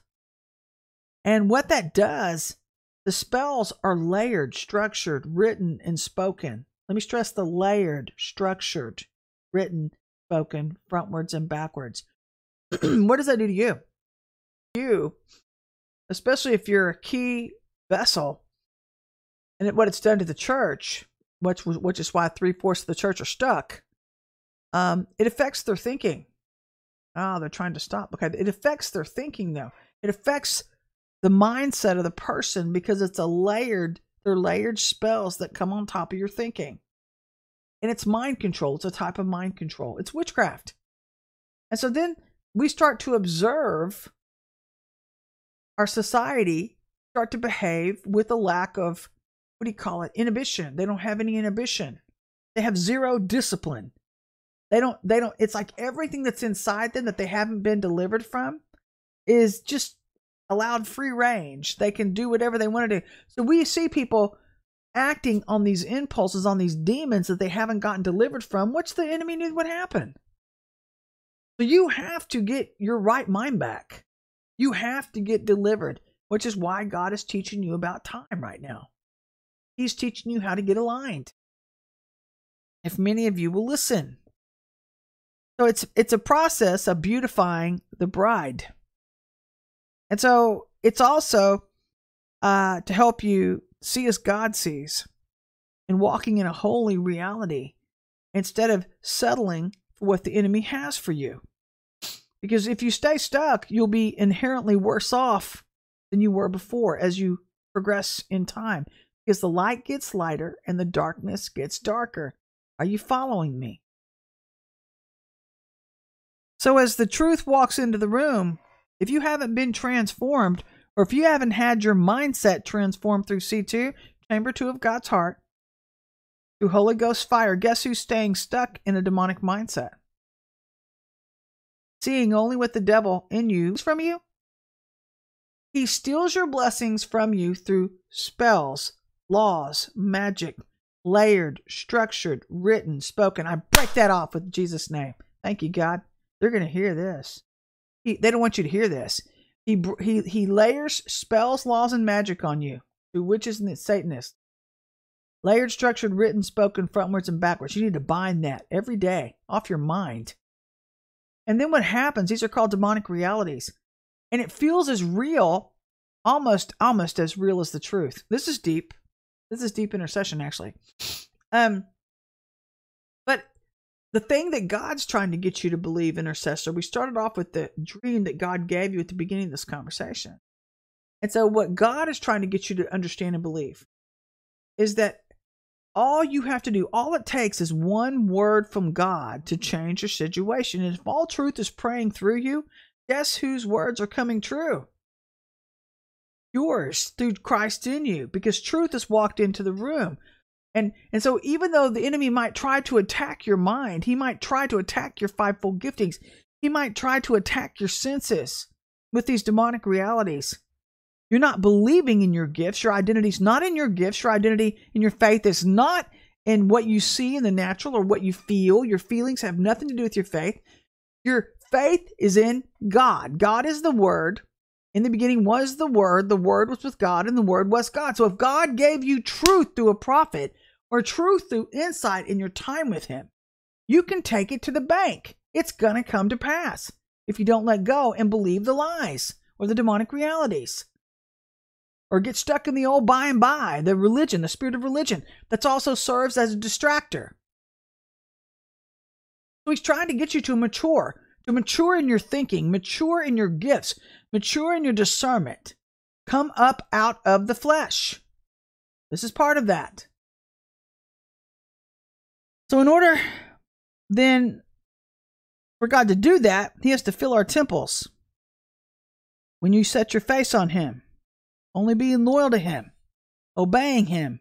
And what that does the spells are layered structured written and spoken let me stress the layered structured written spoken frontwards and backwards what does that do to you you, especially if you're a key vessel, and what it's done to the church, which which is why three fourths of the church are stuck. Um, it affects their thinking. Oh, they're trying to stop. Okay, it affects their thinking though. It affects the mindset of the person because it's a layered. They're layered spells that come on top of your thinking, and it's mind control. It's a type of mind control. It's witchcraft, and so then we start to observe our society start to behave with a lack of what do you call it? Inhibition. They don't have any inhibition. They have zero discipline. They don't they don't it's like everything that's inside them that they haven't been delivered from is just allowed free range they can do whatever they want to do so we see people acting on these impulses on these demons that they haven't gotten delivered from which the enemy knew would happen so you have to get your right mind back you have to get delivered, which is why God is teaching you about time right now. He's teaching you how to get aligned. If many of you will listen. So it's it's a process of beautifying the bride. And so it's also uh, to help you see as God sees and walking in a holy reality instead of settling for what the enemy has for you. Because if you stay stuck, you'll be inherently worse off than you were before as you progress in time. Because the light gets lighter and the darkness gets darker. Are you following me? So, as the truth walks into the room, if you haven't been transformed, or if you haven't had your mindset transformed through C2, Chamber 2 of God's heart, through Holy Ghost fire, guess who's staying stuck in a demonic mindset? seeing only what the devil in you from you. He steals your blessings from you through spells, laws, magic, layered, structured, written, spoken. I break that off with Jesus' name. Thank you, God. They're going to hear this. They don't want you to hear this. He he he layers spells, laws, and magic on you through witches and Satanists. Layered, structured, written, spoken, frontwards and backwards. You need to bind that every day off your mind. And then what happens? These are called demonic realities, and it feels as real, almost almost as real as the truth. This is deep. This is deep intercession, actually. Um, but the thing that God's trying to get you to believe, intercessor, we started off with the dream that God gave you at the beginning of this conversation. And so, what God is trying to get you to understand and believe is that all you have to do, all it takes is one word from God to change your situation. And if all truth is praying through you, guess whose words are coming true? Yours through Christ in you, because truth has walked into the room. And and so even though the enemy might try to attack your mind, he might try to attack your fivefold giftings, he might try to attack your senses with these demonic realities. You're not believing in your gifts. Your identity's not in your gifts. Your identity in your faith is not in what you see in the natural or what you feel. Your feelings have nothing to do with your faith. Your faith is in God. God is the Word. In the beginning was the Word. The Word was with God, and the Word was God. So if God gave you truth through a prophet, or truth through insight in your time with Him, you can take it to the bank. It's going to come to pass if you don't let go and believe the lies or the demonic realities. Or get stuck in the old by and by, the religion, the spirit of religion, that also serves as a distractor. So he's trying to get you to mature, to mature in your thinking, mature in your gifts, mature in your discernment. Come up out of the flesh. This is part of that. So, in order then for God to do that, He has to fill our temples. When you set your face on Him, only being loyal to Him, obeying Him,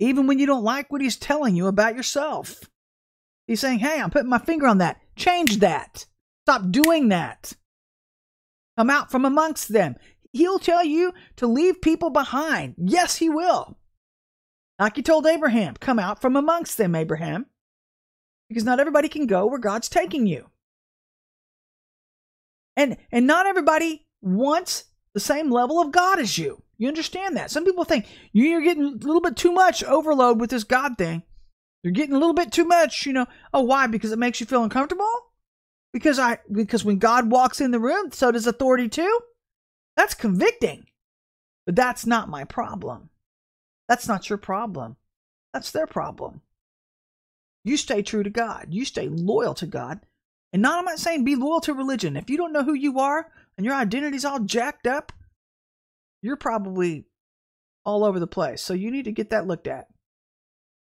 even when you don't like what He's telling you about yourself. He's saying, Hey, I'm putting my finger on that. Change that. Stop doing that. Come out from amongst them. He'll tell you to leave people behind. Yes, He will. Like he told Abraham, come out from amongst them, Abraham. Because not everybody can go where God's taking you. And and not everybody wants the same level of God as you. You understand that? Some people think you're getting a little bit too much overload with this God thing. You're getting a little bit too much, you know. Oh, why? Because it makes you feel uncomfortable? Because I because when God walks in the room, so does authority too? That's convicting. But that's not my problem. That's not your problem. That's their problem. You stay true to God. You stay loyal to God. And not, I'm not saying be loyal to religion. If you don't know who you are and your identity's all jacked up, you're probably all over the place. So you need to get that looked at.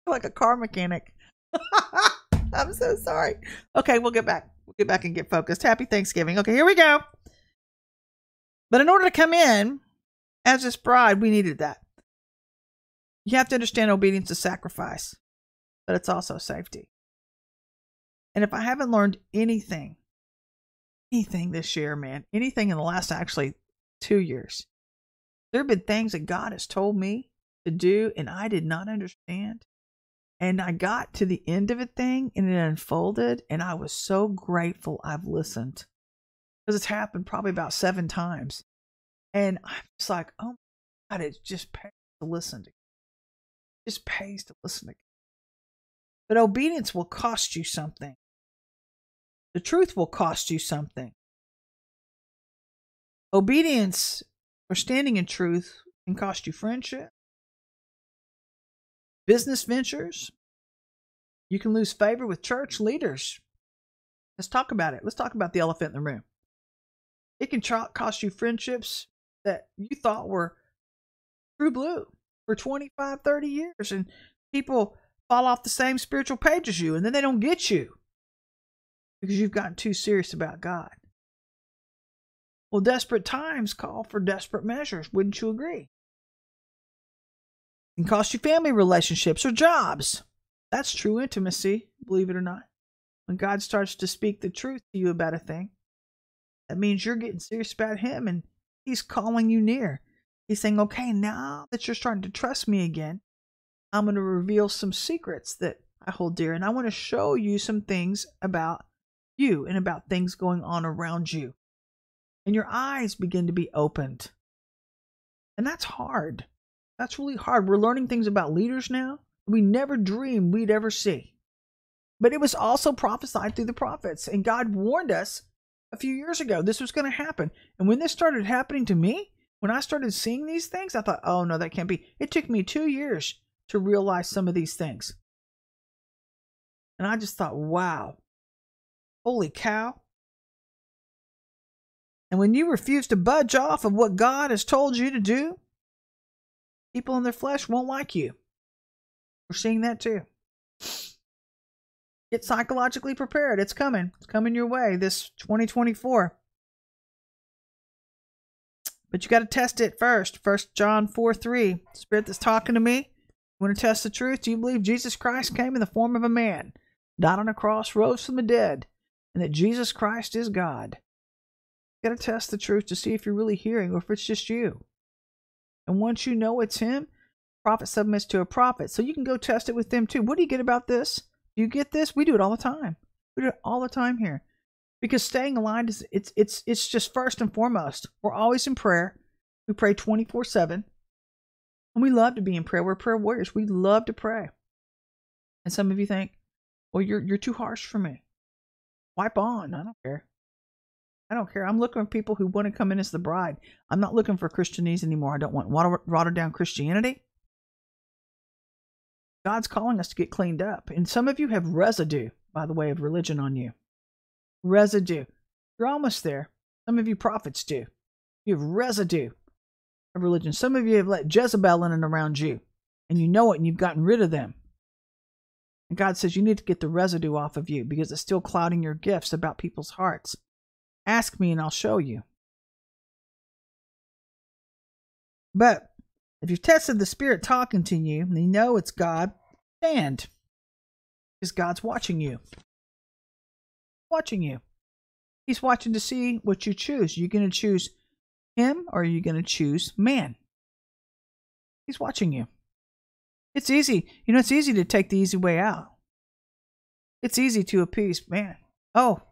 Like a car mechanic. I'm so sorry. Okay, we'll get back. We'll get back and get focused. Happy Thanksgiving. Okay, here we go. But in order to come in as this bride, we needed that. You have to understand obedience is sacrifice, but it's also safety. And if I haven't learned anything, anything this year, man, anything in the last actually two years, there have been things that God has told me to do and I did not understand. And I got to the end of a thing and it unfolded, and I was so grateful I've listened because it's happened probably about seven times. And I'm just like, oh my God, it's just pain to listen to just pays to listen to God. But obedience will cost you something. The truth will cost you something. Obedience or standing in truth can cost you friendship, business ventures. You can lose favor with church leaders. Let's talk about it. Let's talk about the elephant in the room. It can cost you friendships that you thought were true blue for 25, 30 years and people fall off the same spiritual page as you and then they don't get you because you've gotten too serious about God. Well, desperate times call for desperate measures. Wouldn't you agree? It can cost you family relationships or jobs. That's true intimacy, believe it or not. When God starts to speak the truth to you about a thing, that means you're getting serious about Him and He's calling you near. He's saying, okay, now that you're starting to trust me again, I'm going to reveal some secrets that I hold dear. And I want to show you some things about you and about things going on around you. and your eyes begin to be opened. And that's hard. That's really hard. We're learning things about leaders now we never dreamed we'd ever see. But it was also prophesied through the prophets, and God warned us a few years ago this was going to happen. And when this started happening to me, when I started seeing these things, I thought, oh no, that can't be. It took me two years to realize some of these things. And I just thought, wow, holy cow. And when you refuse to budge off of what God has told you to do, people in their flesh won't like you. We're seeing that too. Get psychologically prepared. It's coming. It's coming your way this 2024. But you got to test it first. First John 4 3. Spirit that's talking to me. You want to test the truth? Do you believe Jesus Christ came in the form of a man, died on a cross, rose from the dead, and that Jesus Christ is God? You got to test the truth to see if you're really hearing or if it's just you. And once you know it's Him, prophet submits to a prophet. So you can go test it with them too. What do you get about this? Do you get this? We do it all the time. We do it all the time here. Because staying aligned is it's it's it's just first and foremost. We're always in prayer. We pray 24-7. And we love to be in prayer. We're prayer warriors. We love to pray. And some of you think, well, you're you're too harsh for me. Wipe on. I don't care. I don't care. I'm looking for people who want to come in as the bride. I'm not looking for Christianese anymore. I don't want water, watered down Christianity. God's calling us to get cleaned up. And some of you have residue, by the way, of religion on you. Residue. You're almost there. Some of you prophets do. You have residue of religion. Some of you have let Jezebel in and around you, and you know it, and you've gotten rid of them. And God says you need to get the residue off of you because it's still clouding your gifts about people's hearts. Ask me, and I'll show you. But if you've tested the Spirit talking to you and you know it's God, stand. Because God's watching you. Watching you. He's watching to see what you choose. Are you going to choose Him or are you going to choose man? He's watching you. It's easy. You know, it's easy to take the easy way out. It's easy to appease man. Oh,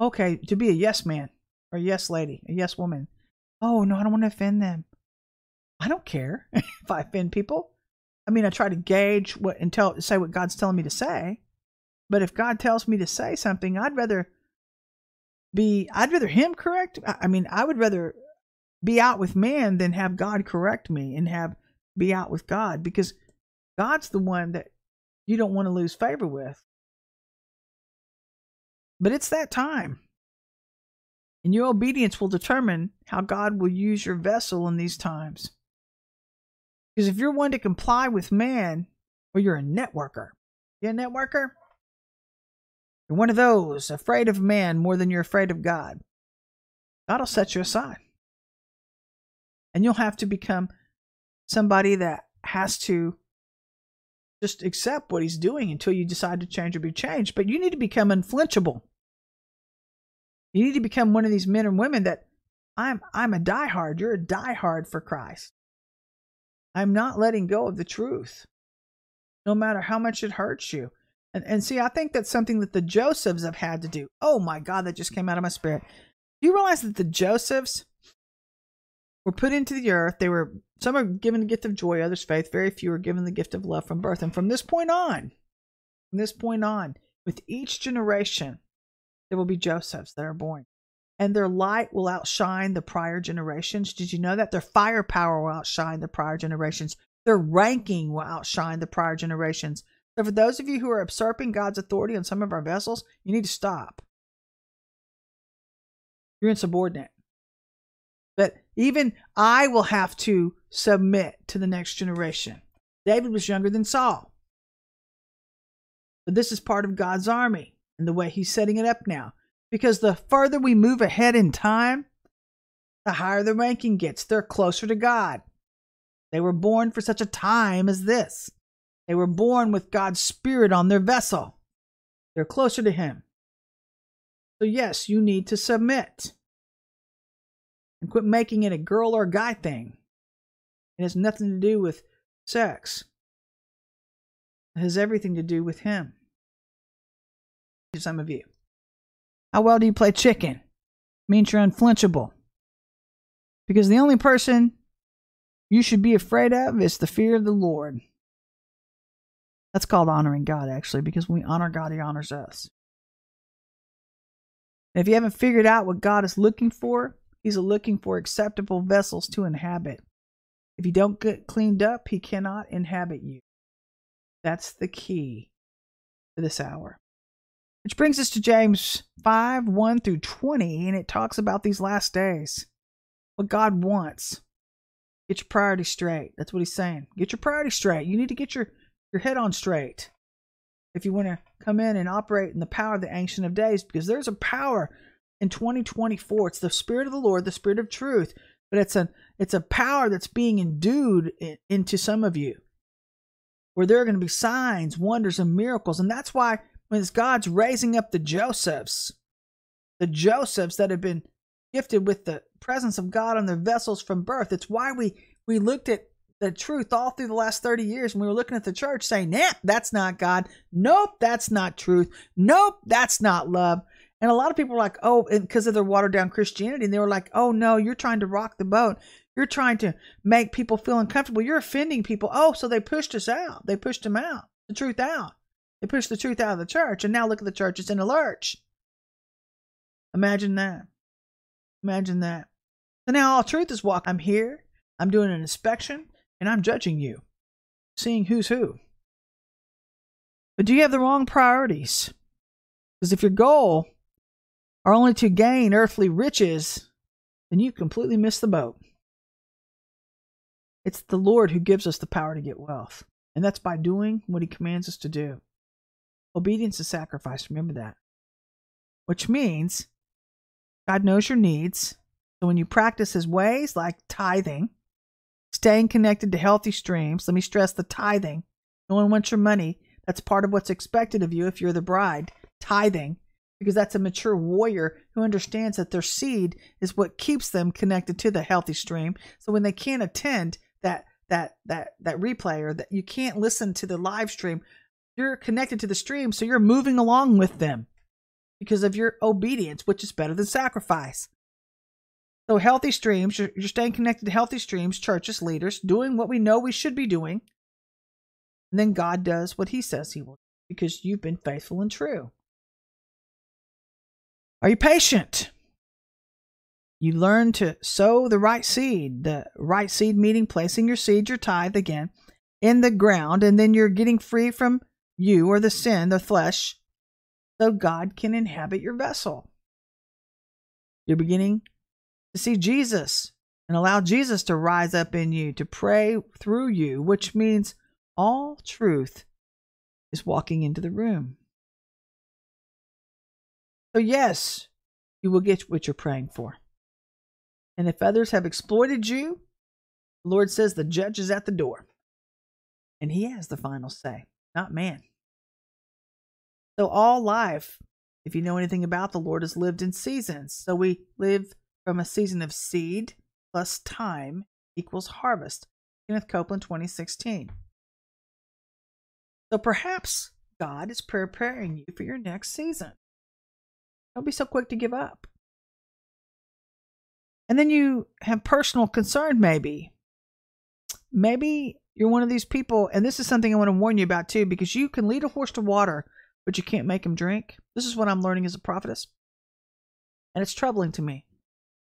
okay, to be a yes man or yes lady, a yes woman. Oh, no, I don't want to offend them. I don't care if I offend people. I mean, I try to gauge what and tell say what God's telling me to say. But if God tells me to say something, I'd rather be I'd rather him correct. I mean, I would rather be out with man than have God correct me and have be out with God because God's the one that you don't want to lose favor with. But it's that time. And your obedience will determine how God will use your vessel in these times. Because if you're one to comply with man, well, you're a networker. You're a networker? You're one of those afraid of man more than you're afraid of God. God will set you aside. And you'll have to become somebody that has to just accept what he's doing until you decide to change or be changed. But you need to become unflinchable. You need to become one of these men and women that I'm I'm a diehard. You're a diehard for Christ. I'm not letting go of the truth, no matter how much it hurts you. And, and see, I think that's something that the Josephs have had to do. Oh my God, that just came out of my spirit. Do you realize that the Josephs were put into the earth? They were, some are given the gift of joy, others faith. Very few are given the gift of love from birth. And from this point on, from this point on, with each generation, there will be Josephs that are born and their light will outshine the prior generations. Did you know that? Their firepower will outshine the prior generations. Their ranking will outshine the prior generations. So, for those of you who are usurping God's authority on some of our vessels, you need to stop. You're insubordinate. But even I will have to submit to the next generation. David was younger than Saul. But this is part of God's army and the way he's setting it up now because the further we move ahead in time, the higher the ranking gets. They're closer to God. They were born for such a time as this. They were born with God's Spirit on their vessel. They're closer to Him. So, yes, you need to submit and quit making it a girl or a guy thing. It has nothing to do with sex, it has everything to do with Him. Some of you. How well do you play chicken? Means you're unflinchable. Because the only person you should be afraid of is the fear of the Lord. That's called honoring God, actually, because when we honor God, He honors us. And if you haven't figured out what God is looking for, He's looking for acceptable vessels to inhabit. If you don't get cleaned up, He cannot inhabit you. That's the key for this hour. Which brings us to James 5 1 through 20, and it talks about these last days. What God wants. Get your priorities straight. That's what he's saying. Get your priorities straight. You need to get your, your head on straight if you want to come in and operate in the power of the Ancient of Days, because there's a power in 2024. It's the Spirit of the Lord, the Spirit of truth, but it's a it's a power that's being endued in, into some of you, where there are going to be signs, wonders, and miracles, and that's why when God's raising up the Josephs, the Josephs that have been gifted with the presence of God on their vessels from birth. It's why we we looked at the truth all through the last 30 years and we were looking at the church saying, nah, that's not God. Nope, that's not truth. Nope, that's not love. And a lot of people were like, oh, because of their watered down Christianity, and they were like, oh no, you're trying to rock the boat. You're trying to make people feel uncomfortable. You're offending people. Oh, so they pushed us out. They pushed them out, the truth out. They pushed the truth out of the church. And now look at the church. It's in a lurch. Imagine that. Imagine that. So now all truth is walk. I'm here. I'm doing an inspection and I'm judging you, seeing who's who. But do you have the wrong priorities? Because if your goal are only to gain earthly riches, then you completely miss the boat. It's the Lord who gives us the power to get wealth, and that's by doing what He commands us to do. Obedience is sacrifice, remember that. Which means God knows your needs. So when you practice his ways, like tithing, staying connected to healthy streams, let me stress the tithing. No one wants your money. That's part of what's expected of you if you're the bride. Tithing, because that's a mature warrior who understands that their seed is what keeps them connected to the healthy stream. So when they can't attend that that that that replay or that you can't listen to the live stream, you're connected to the stream, so you're moving along with them because of your obedience, which is better than sacrifice. So, healthy streams, you're, you're staying connected to healthy streams, churches, leaders, doing what we know we should be doing. And then God does what he says he will because you've been faithful and true. Are you patient? You learn to sow the right seed, the right seed meaning placing your seed, your tithe again, in the ground, and then you're getting free from you or the sin, the flesh, so God can inhabit your vessel. You're beginning to see Jesus and allow Jesus to rise up in you, to pray through you, which means all truth is walking into the room. So, yes, you will get what you're praying for. And if others have exploited you, the Lord says the judge is at the door. And he has the final say, not man. So all life, if you know anything about the Lord, is lived in seasons. So we live from a season of seed plus time equals harvest. Kenneth Copeland 2016. So perhaps God is preparing you for your next season. Don't be so quick to give up. And then you have personal concern, maybe. Maybe you're one of these people, and this is something I want to warn you about too, because you can lead a horse to water, but you can't make him drink. This is what I'm learning as a prophetess. And it's troubling to me.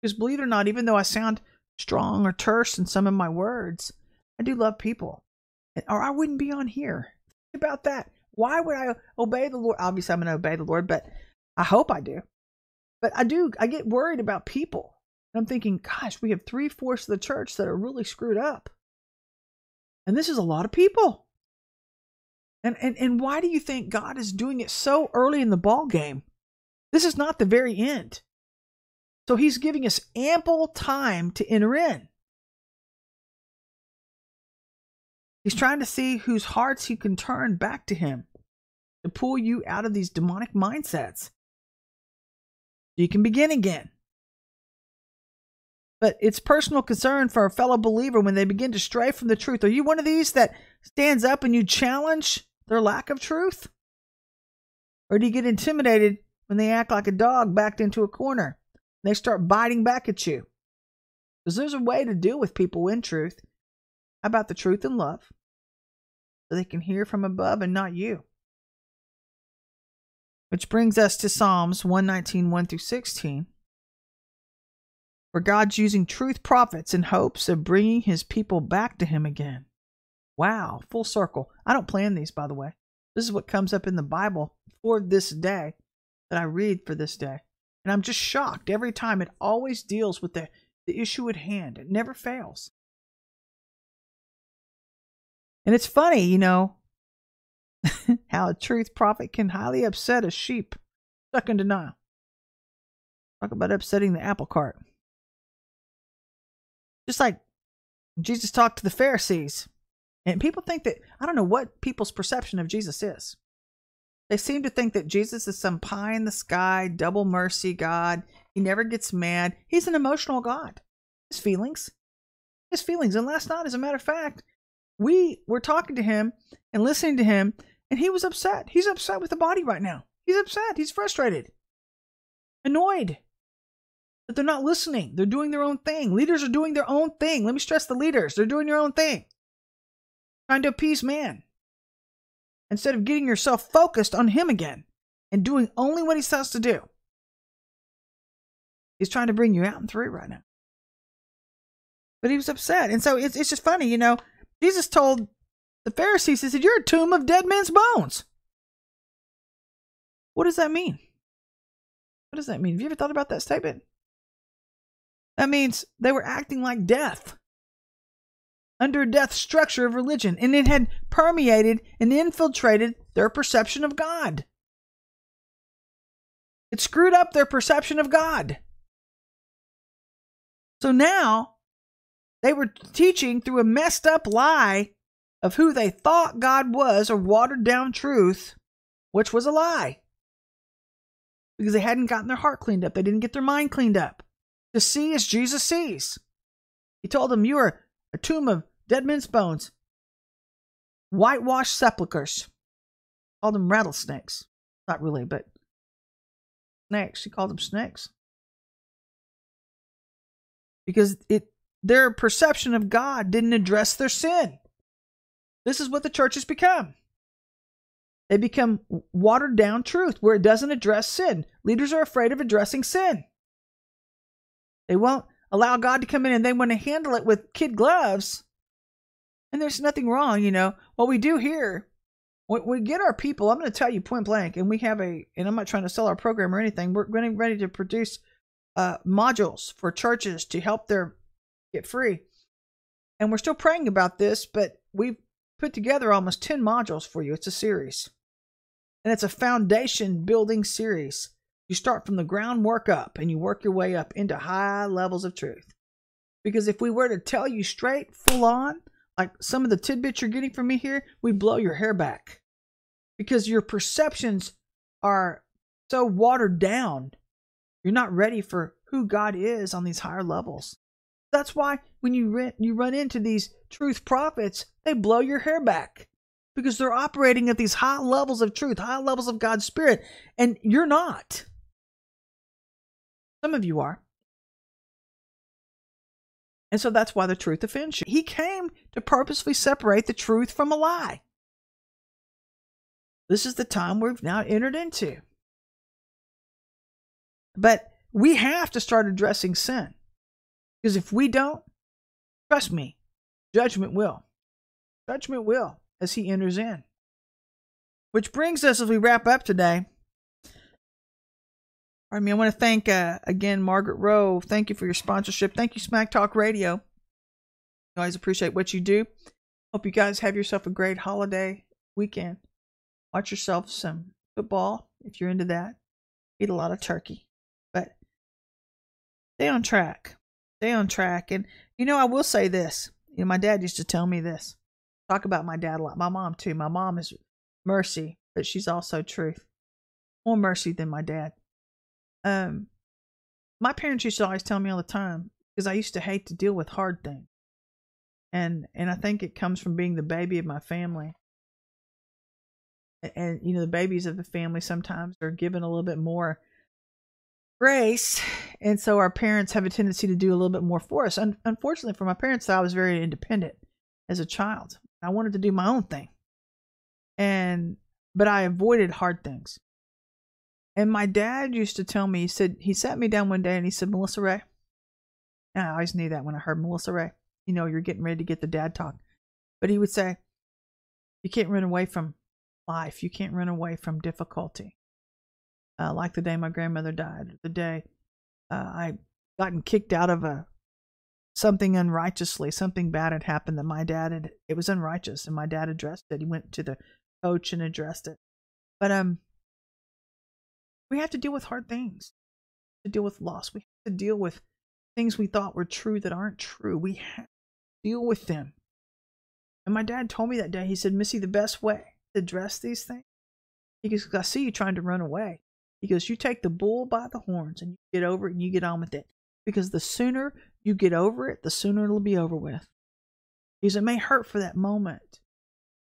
Because believe it or not, even though I sound strong or terse in some of my words, I do love people. Or I wouldn't be on here. Think about that. Why would I obey the Lord? Obviously, I'm going to obey the Lord, but I hope I do. But I do, I get worried about people. And I'm thinking, gosh, we have three fourths of the church that are really screwed up. And this is a lot of people. And, and and why do you think God is doing it so early in the ball game? This is not the very end. So he's giving us ample time to enter in. He's trying to see whose hearts he can turn back to him to pull you out of these demonic mindsets. You can begin again. But it's personal concern for a fellow believer when they begin to stray from the truth. Are you one of these that stands up and you challenge their lack of truth? Or do you get intimidated when they act like a dog backed into a corner? They start biting back at you. Because there's a way to deal with people in truth. About the truth and love? So they can hear from above and not you. Which brings us to Psalms 119, 1 through 16, where God's using truth prophets in hopes of bringing his people back to him again. Wow, full circle. I don't plan these, by the way. This is what comes up in the Bible for this day that I read for this day. And I'm just shocked every time. It always deals with the, the issue at hand, it never fails. And it's funny, you know, how a truth prophet can highly upset a sheep stuck in denial. Talk about upsetting the apple cart. Just like Jesus talked to the Pharisees. And people think that, I don't know what people's perception of Jesus is. They seem to think that Jesus is some pie in the sky, double mercy God. He never gets mad. He's an emotional God. His feelings. His feelings. And last night, as a matter of fact, we were talking to him and listening to him, and he was upset. He's upset with the body right now. He's upset. He's frustrated, annoyed that they're not listening. They're doing their own thing. Leaders are doing their own thing. Let me stress the leaders. They're doing their own thing, trying to appease man instead of getting yourself focused on him again and doing only what he says to do. He's trying to bring you out in three right now. But he was upset. And so it's, it's just funny, you know. Jesus told the Pharisees, He said, You're a tomb of dead men's bones. What does that mean? What does that mean? Have you ever thought about that statement? That means they were acting like death under death structure of religion, and it had permeated and infiltrated their perception of God. It screwed up their perception of God. So now they were teaching through a messed up lie of who they thought God was, a watered down truth, which was a lie. Because they hadn't gotten their heart cleaned up. They didn't get their mind cleaned up. To see as Jesus sees. He told them, You are a tomb of dead men's bones, whitewashed sepulchres. Called them rattlesnakes. Not really, but snakes. He called them snakes. Because it their perception of God didn't address their sin. This is what the church has become. They become watered down truth where it doesn't address sin. Leaders are afraid of addressing sin. They won't allow God to come in and they want to handle it with kid gloves. And there's nothing wrong, you know. What we do here, we get our people, I'm going to tell you point blank, and we have a, and I'm not trying to sell our program or anything. We're getting ready to produce uh, modules for churches to help their get free. And we're still praying about this, but we've put together almost 10 modules for you. It's a series. And it's a foundation building series. You start from the groundwork up and you work your way up into high levels of truth. Because if we were to tell you straight, full on, like some of the tidbits you're getting from me here, we blow your hair back. Because your perceptions are so watered down. You're not ready for who God is on these higher levels. That's why when you rent, you run into these truth prophets, they blow your hair back because they're operating at these high levels of truth, high levels of God's Spirit, and you're not. Some of you are. And so that's why the truth offends you. He came to purposely separate the truth from a lie. This is the time we've now entered into. But we have to start addressing sin. Because if we don't, trust me, judgment will. Judgment will as he enters in. Which brings us as we wrap up today. I mean, I want to thank uh, again Margaret Rowe. Thank you for your sponsorship. Thank you, Smack Talk Radio. Always appreciate what you do. Hope you guys have yourself a great holiday weekend. Watch yourself some football if you're into that. Eat a lot of turkey. But stay on track stay on track. And you know, I will say this. You know, my dad used to tell me this. Talk about my dad a lot. My mom too. My mom is mercy, but she's also truth. More mercy than my dad. Um, my parents used to always tell me all the time because I used to hate to deal with hard things, and and I think it comes from being the baby of my family. And, you know, the babies of the family sometimes are given a little bit more grace and so our parents have a tendency to do a little bit more for us. Un- unfortunately, for my parents, I was very independent as a child. I wanted to do my own thing, and but I avoided hard things. And my dad used to tell me, he said, he sat me down one day and he said, Melissa Ray. And I always knew that when I heard Melissa Ray. You know, you're getting ready to get the dad talk. But he would say, You can't run away from life. You can't run away from difficulty. Uh, like the day my grandmother died, the day uh, I gotten kicked out of a something unrighteously, something bad had happened that my dad had. It was unrighteous, and my dad addressed it. He went to the coach and addressed it. But um, we have to deal with hard things. We have to deal with loss, we have to deal with things we thought were true that aren't true. We have deal with them. And my dad told me that day. He said, "Missy, the best way to address these things." He goes, "I see you trying to run away." He goes, "You take the bull by the horns and you get over it and you get on with it." Because the sooner you get over it, the sooner it'll be over with. Because it may hurt for that moment,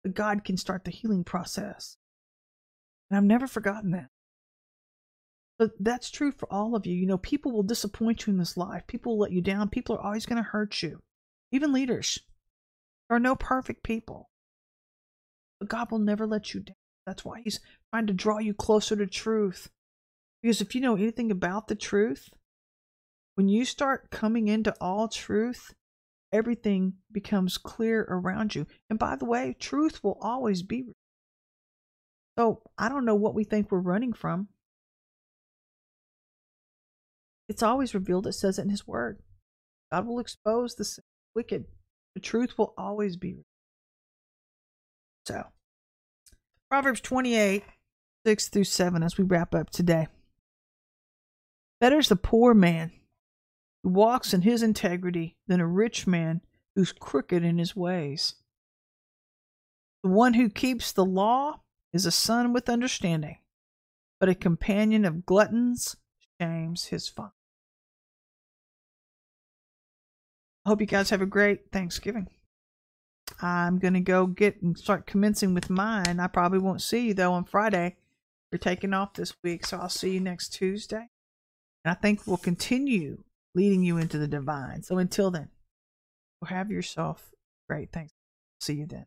but God can start the healing process. And I've never forgotten that. But that's true for all of you. You know, people will disappoint you in this life. People will let you down. People are always going to hurt you. Even leaders. There are no perfect people. But God will never let you down. That's why He's trying to draw you closer to truth. Because if you know anything about the truth, when you start coming into all truth, everything becomes clear around you. And by the way, truth will always be. So I don't know what we think we're running from. It's always revealed. It says it in His Word. God will expose the wicked. The truth will always be. So, Proverbs 28, 6 through 7, as we wrap up today. Better is the poor man who walks in his integrity than a rich man who's crooked in his ways. The one who keeps the law is a son with understanding, but a companion of gluttons shames his father. Hope you guys have a great Thanksgiving. I'm going to go get and start commencing with mine. I probably won't see you though on Friday. We're taking off this week, so I'll see you next Tuesday. And I think we'll continue leading you into the divine. So until then, have yourself a great. Thanks. See you then.